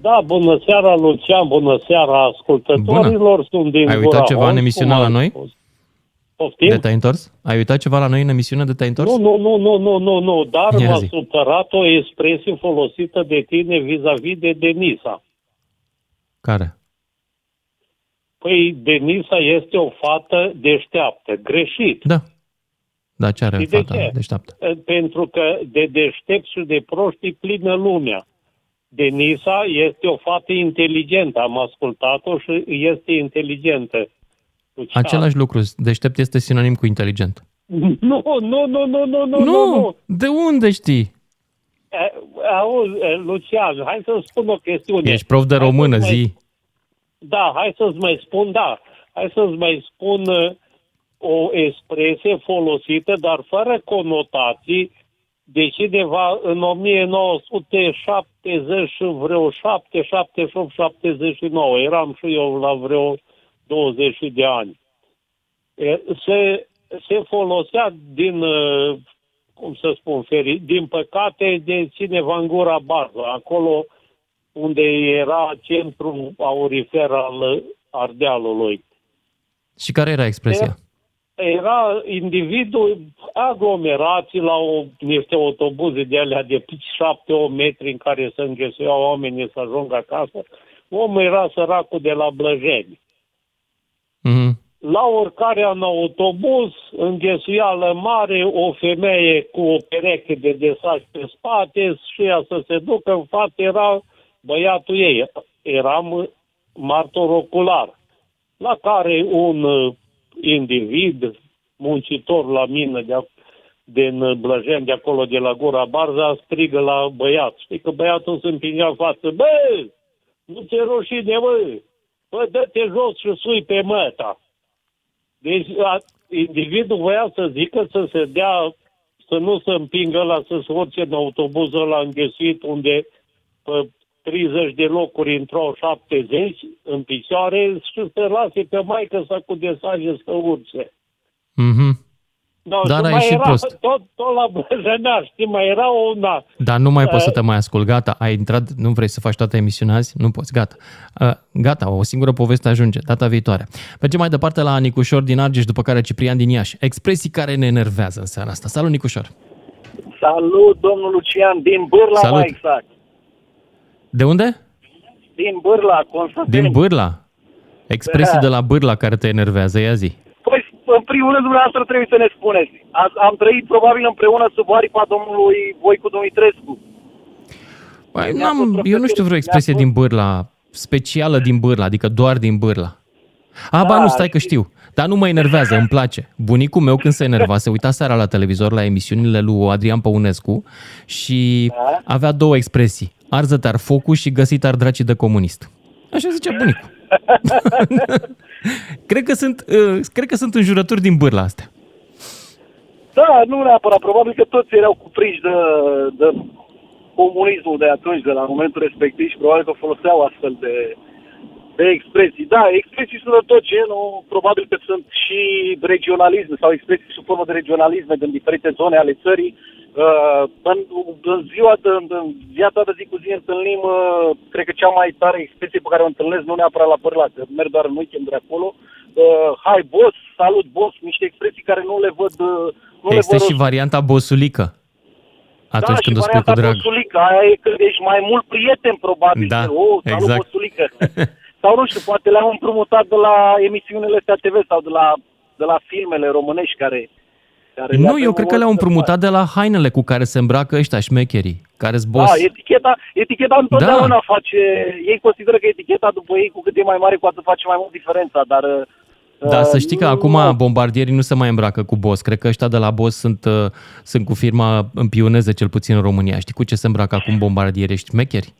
Da, bună seara, Lucian, bună seara ascultătorilor. Bună. Sunt din ai uitat Gura ceva în Honț, emisiunea cum la am noi? spus. Poftim? de te-ai întors? Ai uitat ceva la noi în emisiune de te-ai întors? Nu, nu, nu, nu, nu, nu, nu, dar Ia m-a zi. supărat o expresie folosită de tine vis-a-vis de Denisa. Care? Păi, Denisa este o fată deșteaptă. Greșit. Da. Da, ce are Și de fata ce? deșteaptă? Pentru că de deștept și de proști e plină lumea. Denisa este o fată inteligentă. Am ascultat-o și este inteligentă. Lucian. Același lucru, deștept este sinonim cu inteligent. Nu, nu, nu, nu, nu, nu, nu, Nu, nu. de unde știi? E, Auzi, e, Lucian, hai să-ți spun o chestiune. Ești prof de Hai română, să-ți mai- zi. Da, hai să-ți mai spun, da. Hai să-ți mai spun uh, o expresie folosită, dar fără conotații, de cineva în 1970 și vreo 7, 78, 79. Eram și eu la vreo 20 de ani. E, Se, se folosea din, uh, cum să spun, feri, din păcate de cineva în gura barză, acolo unde era centrul aurifer al Ardealului. Și care era expresia? Era individul aglomerații la o, niște autobuze de alea de 7-8 metri în care se înghesuiau oamenii să ajungă acasă. Omul era săracul de la Blăjeni. Mhm. La oricare în autobuz, înghesuială mare, o femeie cu o pereche de desaj pe spate și ea să se ducă în față era băiatul ei. Eram martor ocular. La care un uh, individ, muncitor la mine de, ac- din Blăjen, de acolo, de la Gura Barza, strigă la băiat. Știi că băiatul se împingea în față. Bă, nu ți-e rușine, bă! Bă, dă-te jos și sui pe măta. Deci a, individul voia să zică să se dea, să nu se împingă la să se urce în autobuzul ăla înghesuit unde pe 30 de locuri intrau 70 în picioare și să lase pe maică să cu desaje să urce. Mhm. No, Dar și ai mai ieșit era, prost. Tot, tot la Blăjăneaș, știi, mai era una. Dar nu mai Uh, poți să te mai ascult. Gata, ai intrat, nu vrei să faci toată emisiunea azi? Nu poți, gata. Uh, gata, o singură poveste ajunge, data viitoare. Mergem mai departe la Nicușor din Argeș, după care Ciprian din Iași. Expresii care ne enervează în seara asta. Salut, Nicușor! Salut, domnul Lucian, din Bârla Salut. mai exact. De unde? Din Bârla, Constantin. Din Bârla. Expresii Da. de la Bârla care te enervează, ia zi. Păi, în primul rând, dumneavoastră trebuie să ne spuneți. A, am trăit probabil împreună sub aripa domnului Voicu Dumitrescu. Păi, n-am, eu nu știu vreo expresie din Bârla, specială din Bârla, adică doar din Bârla. A, ba Da, nu, stai că știu. Dar nu mă enervează, îmi place. Bunicul meu când se enerva, se uita seara la televizor la emisiunile lui Adrian Păunescu și avea două expresii. Arză-te ar focul și găsit ar dracii de comunist. Așa zicea bunicul. cred, că sunt, uh, cred că sunt înjurături din Bârla astea. Da, nu neapărat. Probabil că toți erau cuprinși de, de comunismul de atunci, de la momentul respectiv și probabil că foloseau astfel de, de expresii. Da, expresii sunt de tot genul. Probabil că sunt și regionalisme sau expresii sub formă de regionalisme din diferite zone ale țării Uh, în, în ziua de, în, în viața de zi cu zi întâlnim, uh, cred că cea mai tare expresie pe care o întâlnesc, nu neapărat la părlat, că merg doar în weekend de acolo, uh, hai boss, salut boss, niște expresii care nu le văd, uh, nu le Este văd și varianta bosulică. Atunci da, când și o spui cu varianta drag. bosulică, aia e când ești mai mult prieten, probabil. Da, oh, salut, exact. bosulică. sau nu știu, poate le-am împrumutat de la emisiunile astea TV sau de la, de la filmele românești care... care le Nu, avem eu cred că în le-au mod împrumutat de la hainele cu care se îmbracă ăștia șmecherii, care sunt boss. Da, eticheta, eticheta întotdeauna face... Ei consideră că eticheta după ei, cu cât e mai mare, cu atât face mai mult diferența, dar... Da, uh, să știi că nu- acum bombardierii nu se mai îmbracă cu boss. Cred că ăștia de la boss sunt, uh, sunt cu firma în pioneze, cel puțin în România. Știi cu ce se îmbracă acum bombardierii șmecheri?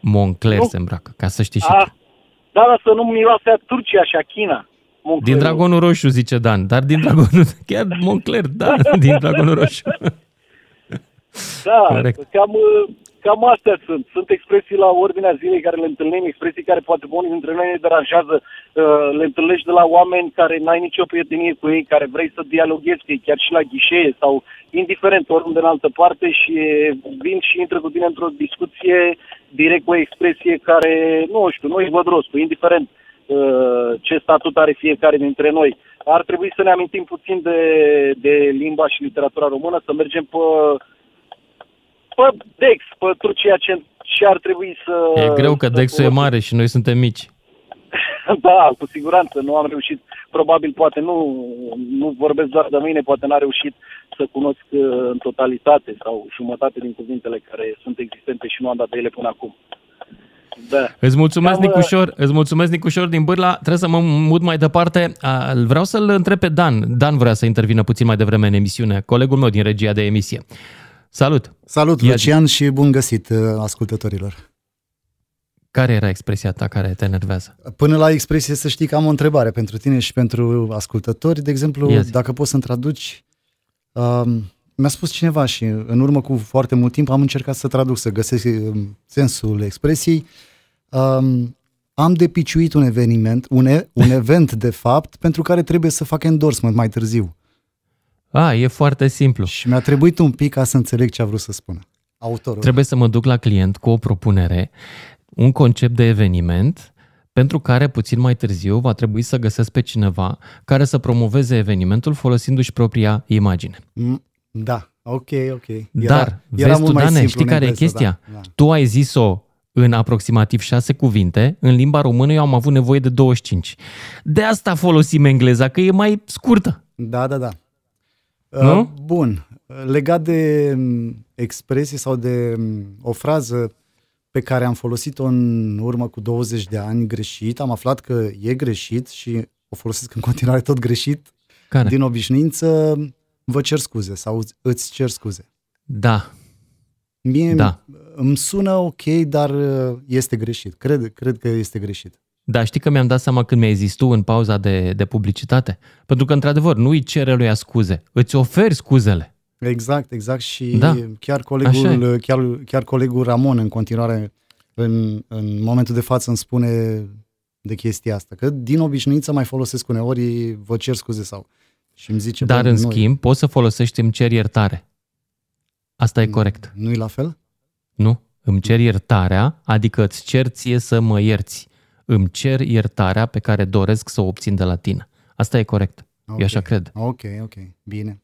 Moncler Nu. se îmbracă, ca să știi și A, tu. da, dar să nu miroase a Turcia și a China. Din Dragonul Roșu, zice Dan, dar din Dragonul, chiar Moncler, da, din Dragonul Roșu. Da, Corect. cam, cam astea sunt. Sunt expresii la ordinea zilei care le întâlnim, expresii care poate pe unii dintre noi ne deranjează. Uh, Le întâlnești de la oameni care n-ai nicio prietenie cu ei, care vrei să dialoghezi cu ei, chiar și la ghișee sau indiferent oriunde în altă parte și vin și intră cu tine într-o discuție direct cu o expresie care, nu știu, nu-i văd rostul, indiferent uh, ce statut are fiecare dintre noi. Ar trebui să ne amintim puțin de, de limba și literatura română, să mergem pe pe Dex, pe tot ceea ce, ce ar trebui să... E greu că să Dexul e folosim. mare și noi suntem mici. Da, cu siguranță, nu am reușit, probabil poate nu, nu vorbesc doar de mine, poate n-a reușit să cunosc uh, în totalitate sau jumătate din cuvintele care sunt existente și nu am dat de ele până acum. Da. Îți mulțumesc, Cam, uh, Nicușor, îți mulțumesc, Nicușor din Bârla. Trebuie să mă mut mai departe. A, Vreau să-l întreb pe Dan. Dan vrea să intervină puțin mai devreme în emisiune, colegul meu din regia de emisie. Salut! Salut, Ia Lucian, și bun găsit uh, ascultătorilor. Care era expresia ta care te enervează? Până la expresie să știi că am o întrebare pentru tine și pentru ascultători. De exemplu, Ia zi. dacă poți să-mi traduci, um, mi-a spus cineva și în urmă cu foarte mult timp am încercat să traduc, să găsesc um, sensul expresiei. Um, am depiciuit un eveniment, un, e- un event de fapt, pentru care trebuie să fac endorsement mai târziu. A, e foarte simplu. Și mi-a trebuit un pic ca să înțeleg ce a vrut să spună. Autorul. Trebuie să mă duc la client cu o propunere, un concept de eveniment pentru care puțin mai târziu va trebui să găsesc pe cineva care să promoveze evenimentul folosindu-și propria imagine. Mm, Da, ok, ok. Era, Dar, era vezi mult tu, mai Dane, simplu știi în care e engleză, chestia? Da, da. Tu ai zis-o în aproximativ șase cuvinte, în limba română eu am avut nevoie de 25. De asta folosim engleza, că e mai scurtă. Da, da, da. Nu? Uh, Bun. Legat de m, expresie sau de m, o frază pe care am folosit-o în urmă cu 20 de ani greșit, am aflat că e greșit și o folosesc în continuare tot greșit. Care? Din obișnuință, vă cer scuze sau îți cer scuze. Da. Mie Da. îmi sună ok, dar uh, este greșit. Cred, cred că este greșit. Da, știi că mi-am dat seama când mi-ai zis tu în pauza de, de publicitate? Pentru că, într-adevăr, nu îi cere lui scuze, îți oferi scuzele. Exact, exact și Da. chiar, Așa colegul, chiar, chiar colegul Ramon în continuare în, în momentul de față îmi spune de chestia asta, că din obișnuință mai folosesc uneori, vă cer scuze sau și îmi zice, Dar, bă, în nu, schimb, poți să folosești îmi cer iertare. Asta e corect. Nu e la fel? Nu? Îmi cer iertarea, adică îți cer ție să mă ierți. Îmi cer iertarea pe care doresc să o obțin de la tine. Asta e corect. Eu așa cred. Ok, ok, bine.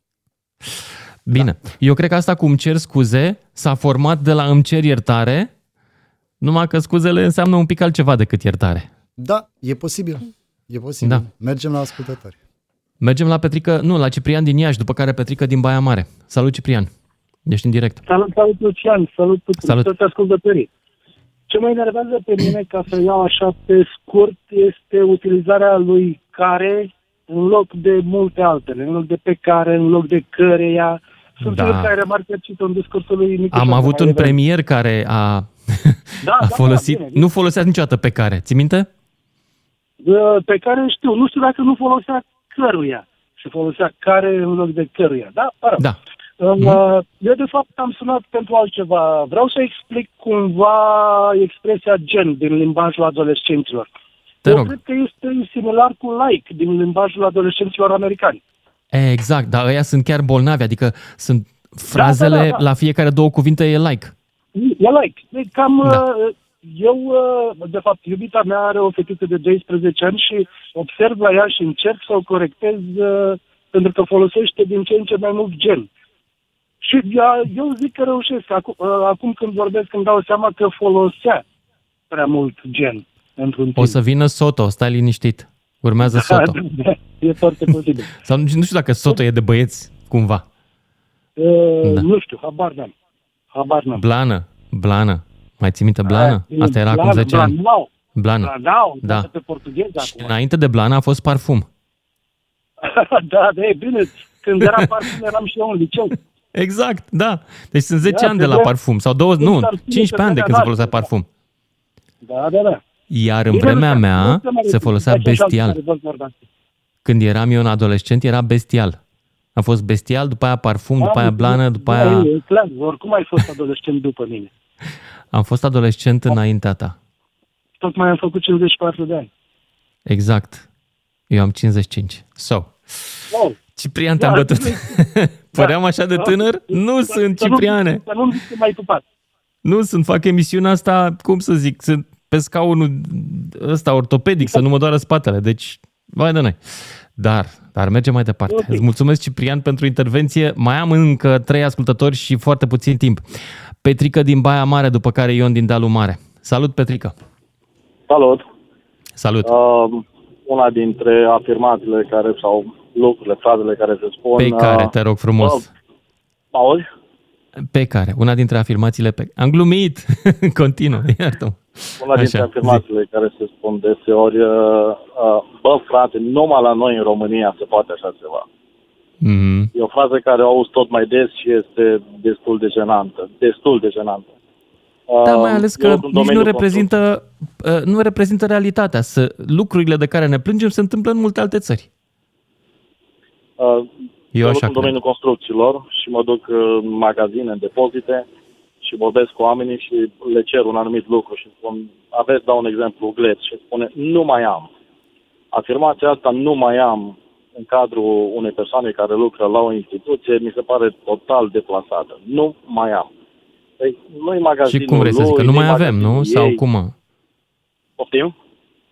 Bine. Da. Eu cred că asta cu îmi cer scuze s-a format de la îmi cer iertare, numai că scuzele înseamnă un pic altceva decât iertare. Da, e posibil. E posibil. Da. Mergem la ascultători. Mergem la Petrică, nu, la Ciprian din Iași, după care Petrică din Baia Mare. Salut, Ciprian. Ești în direct. Salut, salut Lucian, salut tuturor, Salut. toți ascultătorii. Ce mă enervează pe mine, ca să iau așa pe scurt, este utilizarea lui care în loc de multe altele, în loc de pe care, în loc de căreia. Sunt Da. da. care remarcă citit în discursul lui Nicu Am Șor avut mai un devreme. premier care a, Da, a da, folosit, da, bine, nu folosea niciodată pe care. Ți minte? Uh, pe care știu, nu știu dacă nu folosea căruia și folosea care în loc de căruia, da? Mă rog. Da. Uh, Eu, de fapt, am sunat pentru altceva. Vreau să explic cumva expresia gen din limbajul adolescenților. Te Eu rog. cred că este similar cu like din limbajul adolescenților americani. Exact, dar ăia sunt chiar bolnavi, adică sunt Frazele Da, da, da, da. la fiecare două cuvinte e like. E like. E cam... Da. Uh, Eu, uh, de fapt, iubita mea are o fetiță de 12 ani și observ la ea și încerc să o corectez uh, pentru că folosește din ce în ce mai mult gen. Și ea, eu zic că reușesc. Acum, uh, acum când vorbesc îmi dau seama că folosea prea mult gen într-un timp. O să vină Soto, stai liniștit. Urmează Soto. Da, e foarte posibil. Sau nu nu știu dacă Soto e de băieți, cumva. Uh, Da. Nu știu, habar n-am. Habar n-am. Blană, Blană. Mai ții minte Blană? E Asta era acum Blană, 10 ani. Blanau. Blană. Blanau, Da. da. pe portugheză acum. Înainte de Blana a fost parfum. da, da, e bine. Când era parfum eram și eu în liceu. Exact, da. Deci sunt 10 Da, ani de se la vrea- parfum. Sau 20, nu, Sunt parfum 15 ani de pe când se vremea folosea parfum. Da, da, da. Iar în Bine, vremea nu se- mea nu se mai se folosea repetă așa bestial. care vă vorbeați. Când eram eu un adolescent, era bestial. A fost bestial, după aia parfum, după aia Am blană, înțeles. după Da, aia... E clar, oricum ai fost adolescent după mine. Am fost adolescent înaintea ta. Tocmai am făcut 54 de ani. Exact. Eu am 55. So. Wow. Ciprian, te-am Da, bătut. Păream așa de Da. tânăr? Nu Să- sunt, să nu- Cipriane. Să nu zic mai pupat. Nu sunt, fac emisiunea asta, cum să zic, sunt pe scaunul ăsta ortopedic, să nu mă doară spatele. Deci, vai de noi. Dar, dar mergem mai departe. Ok. Îți mulțumesc, Ciprian, pentru intervenție. Mai am încă trei ascultători și foarte puțin timp. Petrică din Baia Mare, după care Ion din Dealul Mare. Salut, Petrică! Salut! Salut! Uh, una dintre afirmațiile care, sau lucrurile, frazele care se spun... Pe care, uh, te rog frumos. uh, auzi? Pe care, una dintre afirmațiile pe... Am glumit! Continuă, iartă Una dintre Așa, afirmațiile care se spun deseori, uh, uh, bă, frate, numai la noi în România se poate așa ceva. Mm-hmm. E o frază care o auzi tot mai des și este destul de jenantă. Destul de jenantă. Da, Uh, mai ales eu că în nici nu domeniul reprezintă, uh, nu reprezintă realitatea. Să, lucrurile de care ne plângem se întâmplă în multe alte țări. Uh, Eu eu așa în cred. domeniul construcțiilor și mă duc uh, în magazine, în depozite și vorbesc cu oamenii și le cer un anumit lucru și spun, aveți, dau un exemplu, gleț și spune, nu mai am. Afirmația asta, nu mai am, în cadrul unei persoane care lucră la o instituție, mi se pare total deplasată. Nu mai am. Păi, nu-i magazinul Și cum vrei să zic? Că lui, nu mai nu-i avem, nu? magazinul Sau ei. cum? Poftim?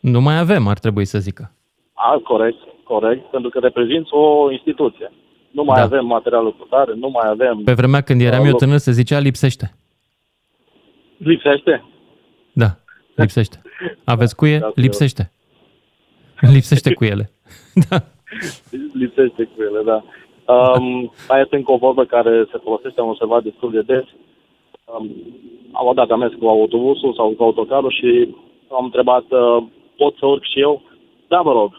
Nu mai avem, ar trebui să zică. A, corect, corect, pentru că reprezinți o instituție. Nu mai Da. avem materialul cu tare, nu mai avem... Pe vremea când eram Uh, eu loc. tânăr se zicea lipsește. Lipsește? Da, lipsește. Aveți cuie? Da, Lipsește. Lipsește cu ele. Lipsește cu ele, da. Um, mai este încă o vorbă care se folosește, am observat destul de des. Um, am o dată am mers cu autobusul sau cu autocarul și am întrebat, uh, pot să urc și eu? Da, vă rog.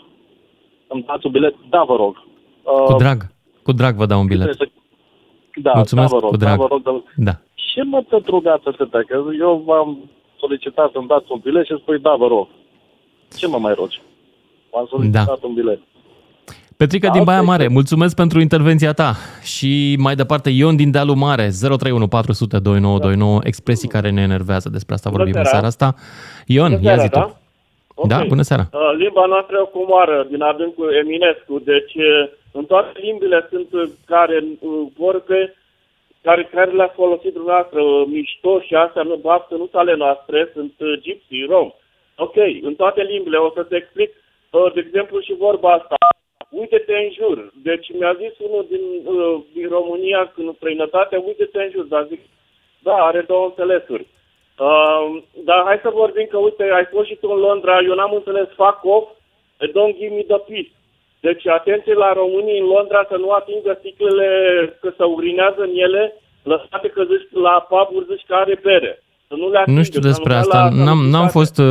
Îmi dați un bilet? Da, vă rog. Uh, Cu drag. Cu drag vă dau un bilet. trebuie Să... Da, Mulțumesc, da, vă rog, cu da, drag. vă rog. Da. Da. Ce mă tot rugați atâta? Că eu v-am solicitat să-mi dați un bilet și spui, da, vă rog. Ce mă mai rogi? V-am solicitat Da. un bilet. Petrica Da, din Baia ok. Mare, mulțumesc pentru intervenția ta. Și mai departe, Ion din Dealul Mare, 031 400 2929, expresii care ne enervează. Despre asta vorbim în seara. seara asta. Ion, Bună ia seara, zi tu. da? Ok. Da, bună seara. Uh, limba noastră e o comoară din adâncul Eminescu, deci uh, în toate limbile sunt uh, care uh, vorbe care, care le-a folosit dumneavoastră, uh, mișto și astea, nu baftă, nu ale noastre, sunt uh, gypsy, rom. Ok, în toate limbile o să te explic, uh, de exemplu, și vorba asta. Uite-te în jur. Deci mi-a zis unul din, uh, din România, în străinătate, uite-te în jur. Dar zic, da, are două înțelesuri. Uh, dar hai să vorbim că, uite, ai fost și tu în Londra, eu n-am înțeles fuck off, don't give me the peace. Deci atenție la românii în Londra să nu atingă sticlele că se urinează în ele, lăsate că zici la pub zici că are bere. Să nu le atingă, Nu știu să despre dea asta. la N-am, n-am fost...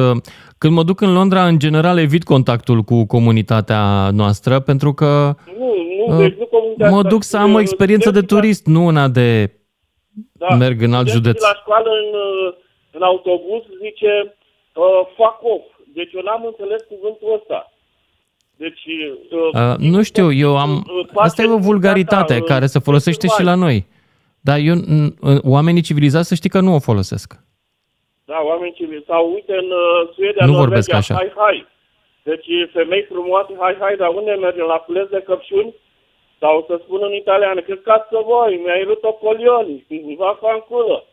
uh, Când mă duc în Londra, în general evit contactul cu comunitatea noastră, pentru că Nu, nu, uh, deci nu comunitatea mă asta, duc să am o uh, experiență de studenții la- turist, nu una de Da, merg în alt studenții județ. la școală în, uh, în autobuz zice uh, fuck off. Deci eu n-am înțeles cuvântul ăsta. Deci, uh, Uh, nu știu, eu am... uh, Asta e o vulgaritate uh, care se folosește și la noi. Dar eu, n- n- oamenii civilizați să știi că nu o folosesc. Da, oameni civili. Sau uite în uh, Suedia, Nu Norvegia, vorbesc așa. hai, hai. Deci femei frumoase, hai, hai, dar unde mergem? La cules de căpșuni? Sau să spun în italiană, că cazzo voi, mi-ai rupt colioni, va fa în culo.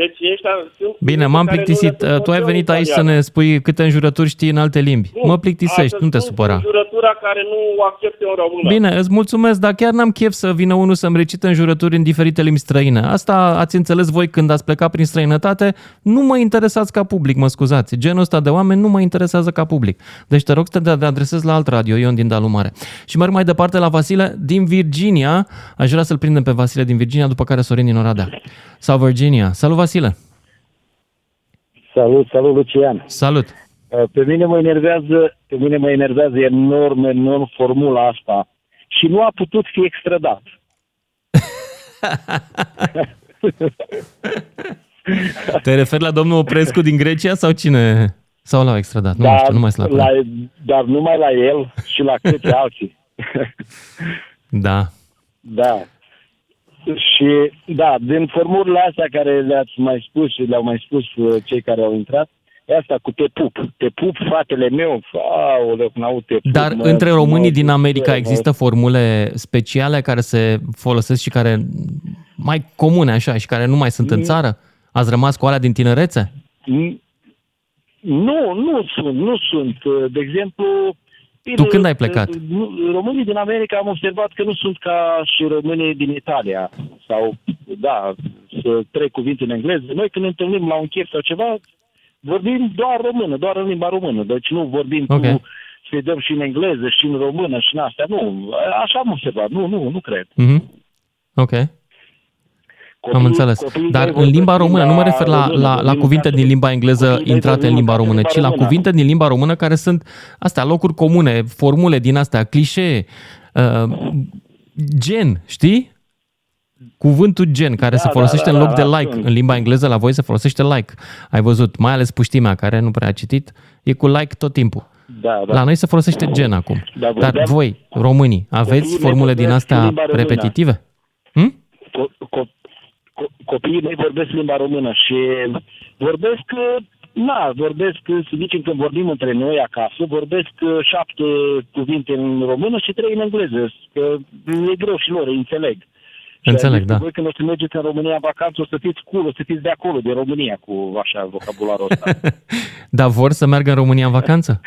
Deci ăștia sunt... Bine, m-am care nu le plictisit. cunosc Tu ai eu în venit aici să italiană. ne spui câte înjurături știi în alte limbi. Mă plictisești, Asta nu te spun supăra. Jurătura care nu o accept eu în română. Bine, îți mulțumesc, dar chiar n-am chef să vină unul să-mi recite înjurături în diferite limbi străine. Asta ați înțeles voi când ați plecat prin străinătate. Nu mă interesați ca public, mă scuzați. Genul ăsta de oameni nu mă interesează ca public. Deci te rog să te adresezi la alt radio, Ion din Dalu Mare. Și merg mai departe la Vasile din Virginia. Aș vrea să-l prindem pe Vasile din Virginia, după care Sorin din Oradea. Sau Virginia. Salut, Vasile! Salut, salut Lucian. Salut. Uh, Pe mine mă enervează, pe mine mă enervează enorm, enorm formula asta și nu a putut fi extradat. Te referi la domnul Oprescu din Grecia sau cine? Sau l-au extradat? Nu mai știu, nu mai sunt la la, curent. dar numai la el și la câte alții. Da. Da. Și, da, din formulele astea care le-ați mai spus și le-au mai spus uh, cei care au intrat, e asta cu te pup. Te pup, fratele meu, aoleu, când aud te pup. Dar mă- între românii mă din America mă- există formule speciale care se folosesc și care mai comune așa și care nu mai sunt în Mm. țară? Ați rămas cu alea din tinerețe? N- Nu, nu sunt, nu sunt. De exemplu... Tu când ai plecat? nu- Românii din America am observat că nu sunt ca și românii din Italia. Sau, da, să trec cuvinte în engleză. Noi când ne întâlnim la un chef sau ceva, vorbim doar română, doar în limba română. Deci nu vorbim Ok. cu să dăm și în engleză, și în română, și în astea. Nu, așa am observat. Nu, nu, nu cred. Mhm. Ok. Am înțeles. copiii Dar mei în limba vorbesc română, nu mă refer la, română, la, la vorbim cuvinte din limba engleză copiii mei intrate în vorbim limba în română, limba ci la română. cuvinte din limba română care sunt astea, locuri comune, formule din astea, clișee, uh, gen, știi? Cuvântul gen care Da, se da, folosește da, în loc da, de da, like. sunt. În limba engleză la voi se folosește like. Ai văzut, mai ales puștimea care nu prea a citit, e cu like tot timpul. Da, da. La noi se folosește gen acum. Da, Dar vorbeam- voi, românii, aveți Copiii formule din vorbesc astea limba română. repetitive? co- co- co- copiii mei vorbesc limba română și vorbesc, uh, na, vorbesc, uh, să zicem, când vorbim între noi acasă, vorbesc uh, șapte cuvinte în română și trei în engleză, că e greu și lor, îi înțeleg. Și Înțeleg, am zis, da. Voi când o să mergeți în România în vacanță, o să fiți cool, o să fiți de acolo, de România, cu așa vocabularul ăsta. Dar vor să meargă în România în vacanță?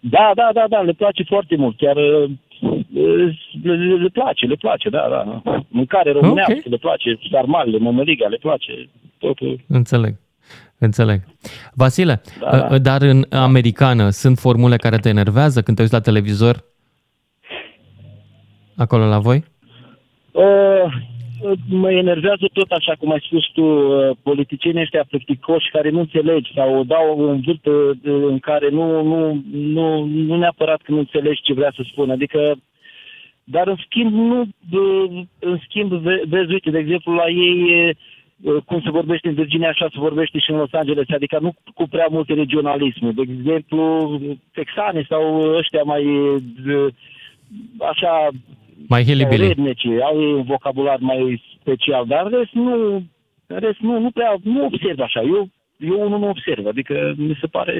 Da, da, da, da, le place foarte mult. Chiar uh, le, le, le place, le place, da, da. Mâncare românească, Ok. le place, sarmalele, mămăliga, le place totul. Înțeleg. Înțeleg. Vasile, Da, da. uh, dar în americană sunt formule care te enervează când te uiți la televizor? Acolo la voi? Uh, mă enervează tot așa cum ai spus tu, uh, politicienii ăștia plicticoși care nu înțelegi sau dau în vârtă uh, în care nu, nu, nu, nu neapărat că nu înțelegi ce vrea să spună. Adică, dar în schimb, nu, uh, în schimb, ve- vezi, uite, de exemplu, la ei uh, cum se vorbește în Virginia, așa se vorbește și în Los Angeles, adică nu cu prea mult regionalism. De exemplu, texani sau ăștia mai uh, așa Mai sau hillbilly. redneci, au ei un vocabular mai special, dar în rest nu, în rest nu, nu prea, nu observ așa. Eu, eu unul nu observ, adică mi se pare,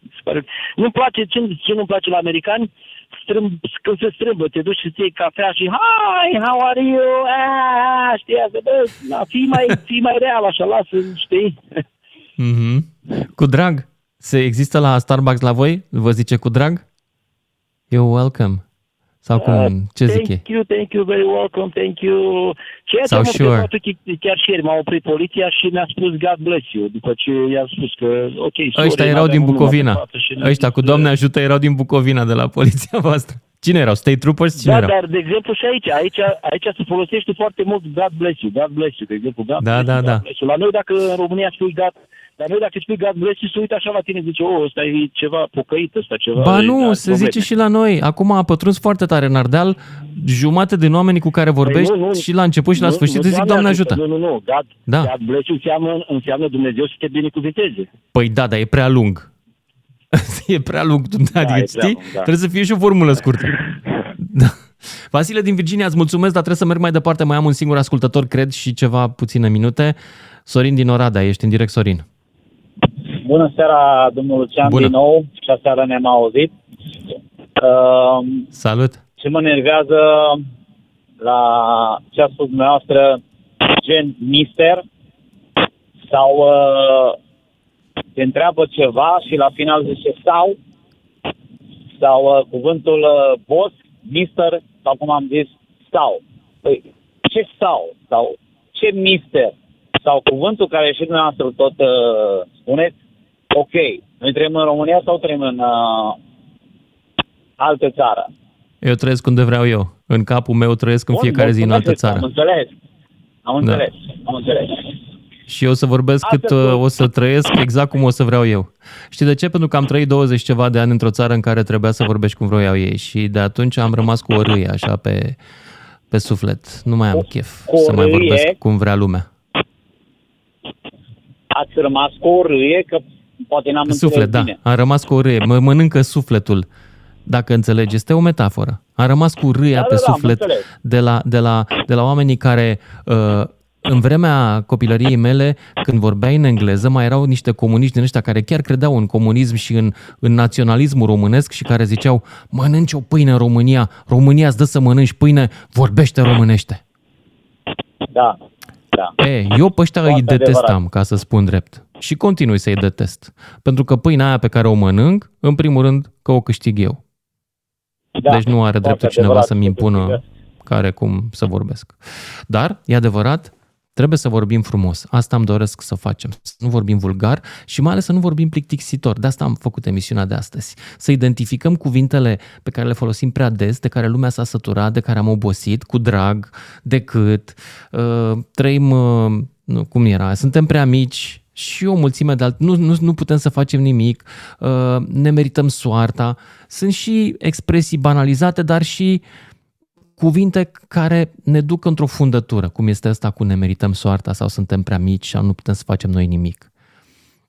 mi se pare... Nu-mi place, ce, ce nu-mi place la americani, strâmb, când se strâmbă, te duci și ți iei cafea și Hi, how are you? Ah, știi, asta, bă, na, fii mai, fii mai real așa, lasă, știi? Mhm. Cu drag. Se există la Starbucks la voi? Vă zice cu drag? You're welcome. Sau cum, ce zic ei? Thank you, thank you, very welcome, thank you. Ceea ce Sau am sure. observat ch- chiar și ieri m-a oprit poliția și mi-a spus God bless you, după ce i-a spus că, ok, sorry, Ăștia erau n-aveam din un număr Bucovina. de față și ne-a Ăștia cu Doamne ajută erau din Bucovina de la poliția voastră. Cine erau? State Troopers? Cine Da, erau? dar, de exemplu, și aici, aici, aici se folosește foarte mult God bless you, God bless you, de exemplu, God Da, bless da, you, da. God bless you. La noi, dacă în România spui God, dar noi dacă spui God bless you, se uită așa la tine, zice, oh, ăsta e ceva pocăit, ăsta ceva... Ba e, nu, da, se domnule. zice și la noi. Acum a pătruns foarte tare în Ardeal, jumate din oamenii cu care vorbești Păi nu, nu, și la început și la nu, sfârșit nu, îți zic, Doamne ajută. Nu, nu, nu, God, Da. God bless you înseamnă, înseamnă Dumnezeu să te binecuvinteze. Păi da, dar e prea lung. e prea lung, adică e prea știi? lung, da. Trebuie să fie și o formulă scurtă. da. Vasile din Virginia, îți mulțumesc, dar trebuie să merg mai departe. Mai am un singur ascultător, cred, și ceva puține minute. Sorin din Oradea, ești în direct, Sorin. Bună seara, domnul Lucian, Bună. din nou. Și aseară ne-am auzit. Uh, Salut. ce mă nervează la ce a spus dumneavoastră, gen mister, sau uh, te întreabă ceva și la final zice sau, sau uh, cuvântul uh, boss, mister, sau cum am zis, sau. Păi, ce sau? Sau ce mister? Sau cuvântul care și dumneavoastră tot uh, spuneți, ok, noi trăim în România sau trăim în uh, altă țară? Eu trăiesc unde vreau eu. În capul meu trăiesc în Bun, fiecare zi în altă mulțumesc, țară. Am înțeles. Am Da. înțeles. Am înțeles. Și eu o să vorbesc Asta cât uh, spun. o să trăiesc exact cum o să vreau eu. Știi de ce? Pentru că am trăit 20 ceva de ani într-o țară în care trebuia să vorbești cum vroiau ei și de atunci am rămas cu o râie așa pe, pe suflet. Nu mai am chef cu o să mai râie? vorbesc cum vrea lumea. Ați rămas cu o râie, că poate n-am Suflet, înțeles da. bine. Am rămas cu o râie. Mă mănâncă sufletul. Dacă înțelegi, este o metaforă. Am rămas cu râia Da, pe da, da, am suflet înțeles. de la, de, la, de la oamenii care uh, în vremea copilăriei mele, când vorbeai în engleză, mai erau niște comuniști din ăștia care chiar credeau în comunism și în, în naționalismul românesc și care ziceau mănânci o pâine în România, România îți dă să mănânci pâine, vorbește românește. Da, da. E, eu pe ăștia îi Foarte detestam, adevărat. ca să spun drept. Și continui să-i detest. Pentru că pâinea aia pe care o mănânc, în primul rând, că o câștig eu. Da, deci nu are dreptul foarte cineva adevărat, să-mi că impună câștigă. care cum să vorbesc. Dar, e adevărat, trebuie să vorbim frumos. Asta îmi doresc să facem. Să nu vorbim vulgar și mai ales să nu vorbim plictisitor. De asta am făcut emisiunea de astăzi. Să identificăm cuvintele pe care le folosim prea des, de care lumea s-a săturat, de care am obosit, cu drag, decât. Uh, trăim, uh, nu, cum era, suntem prea mici și o mulțime de alte. Nu, nu, nu putem să facem nimic, uh, ne merităm soarta. Sunt și expresii banalizate, dar și cuvinte care ne duc într-o fundătură, cum este asta cu ne merităm soarta sau suntem prea mici și nu putem să facem noi nimic.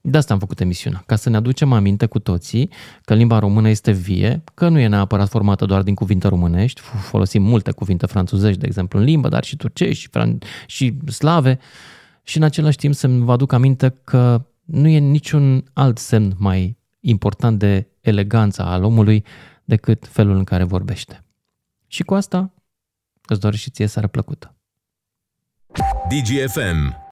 De asta am făcut emisiunea, ca să ne aducem aminte cu toții că limba română este vie, că nu e neapărat formată doar din cuvinte românești, f- folosim multe cuvinte franțuzești, de exemplu, în limbă, dar și turcești și, fran- și slave, și în același timp să vă aduc aminte că nu e niciun alt semn mai important de eleganța al omului decât felul în care vorbește. Și cu asta îți doresc și ție seară plăcută. DGFM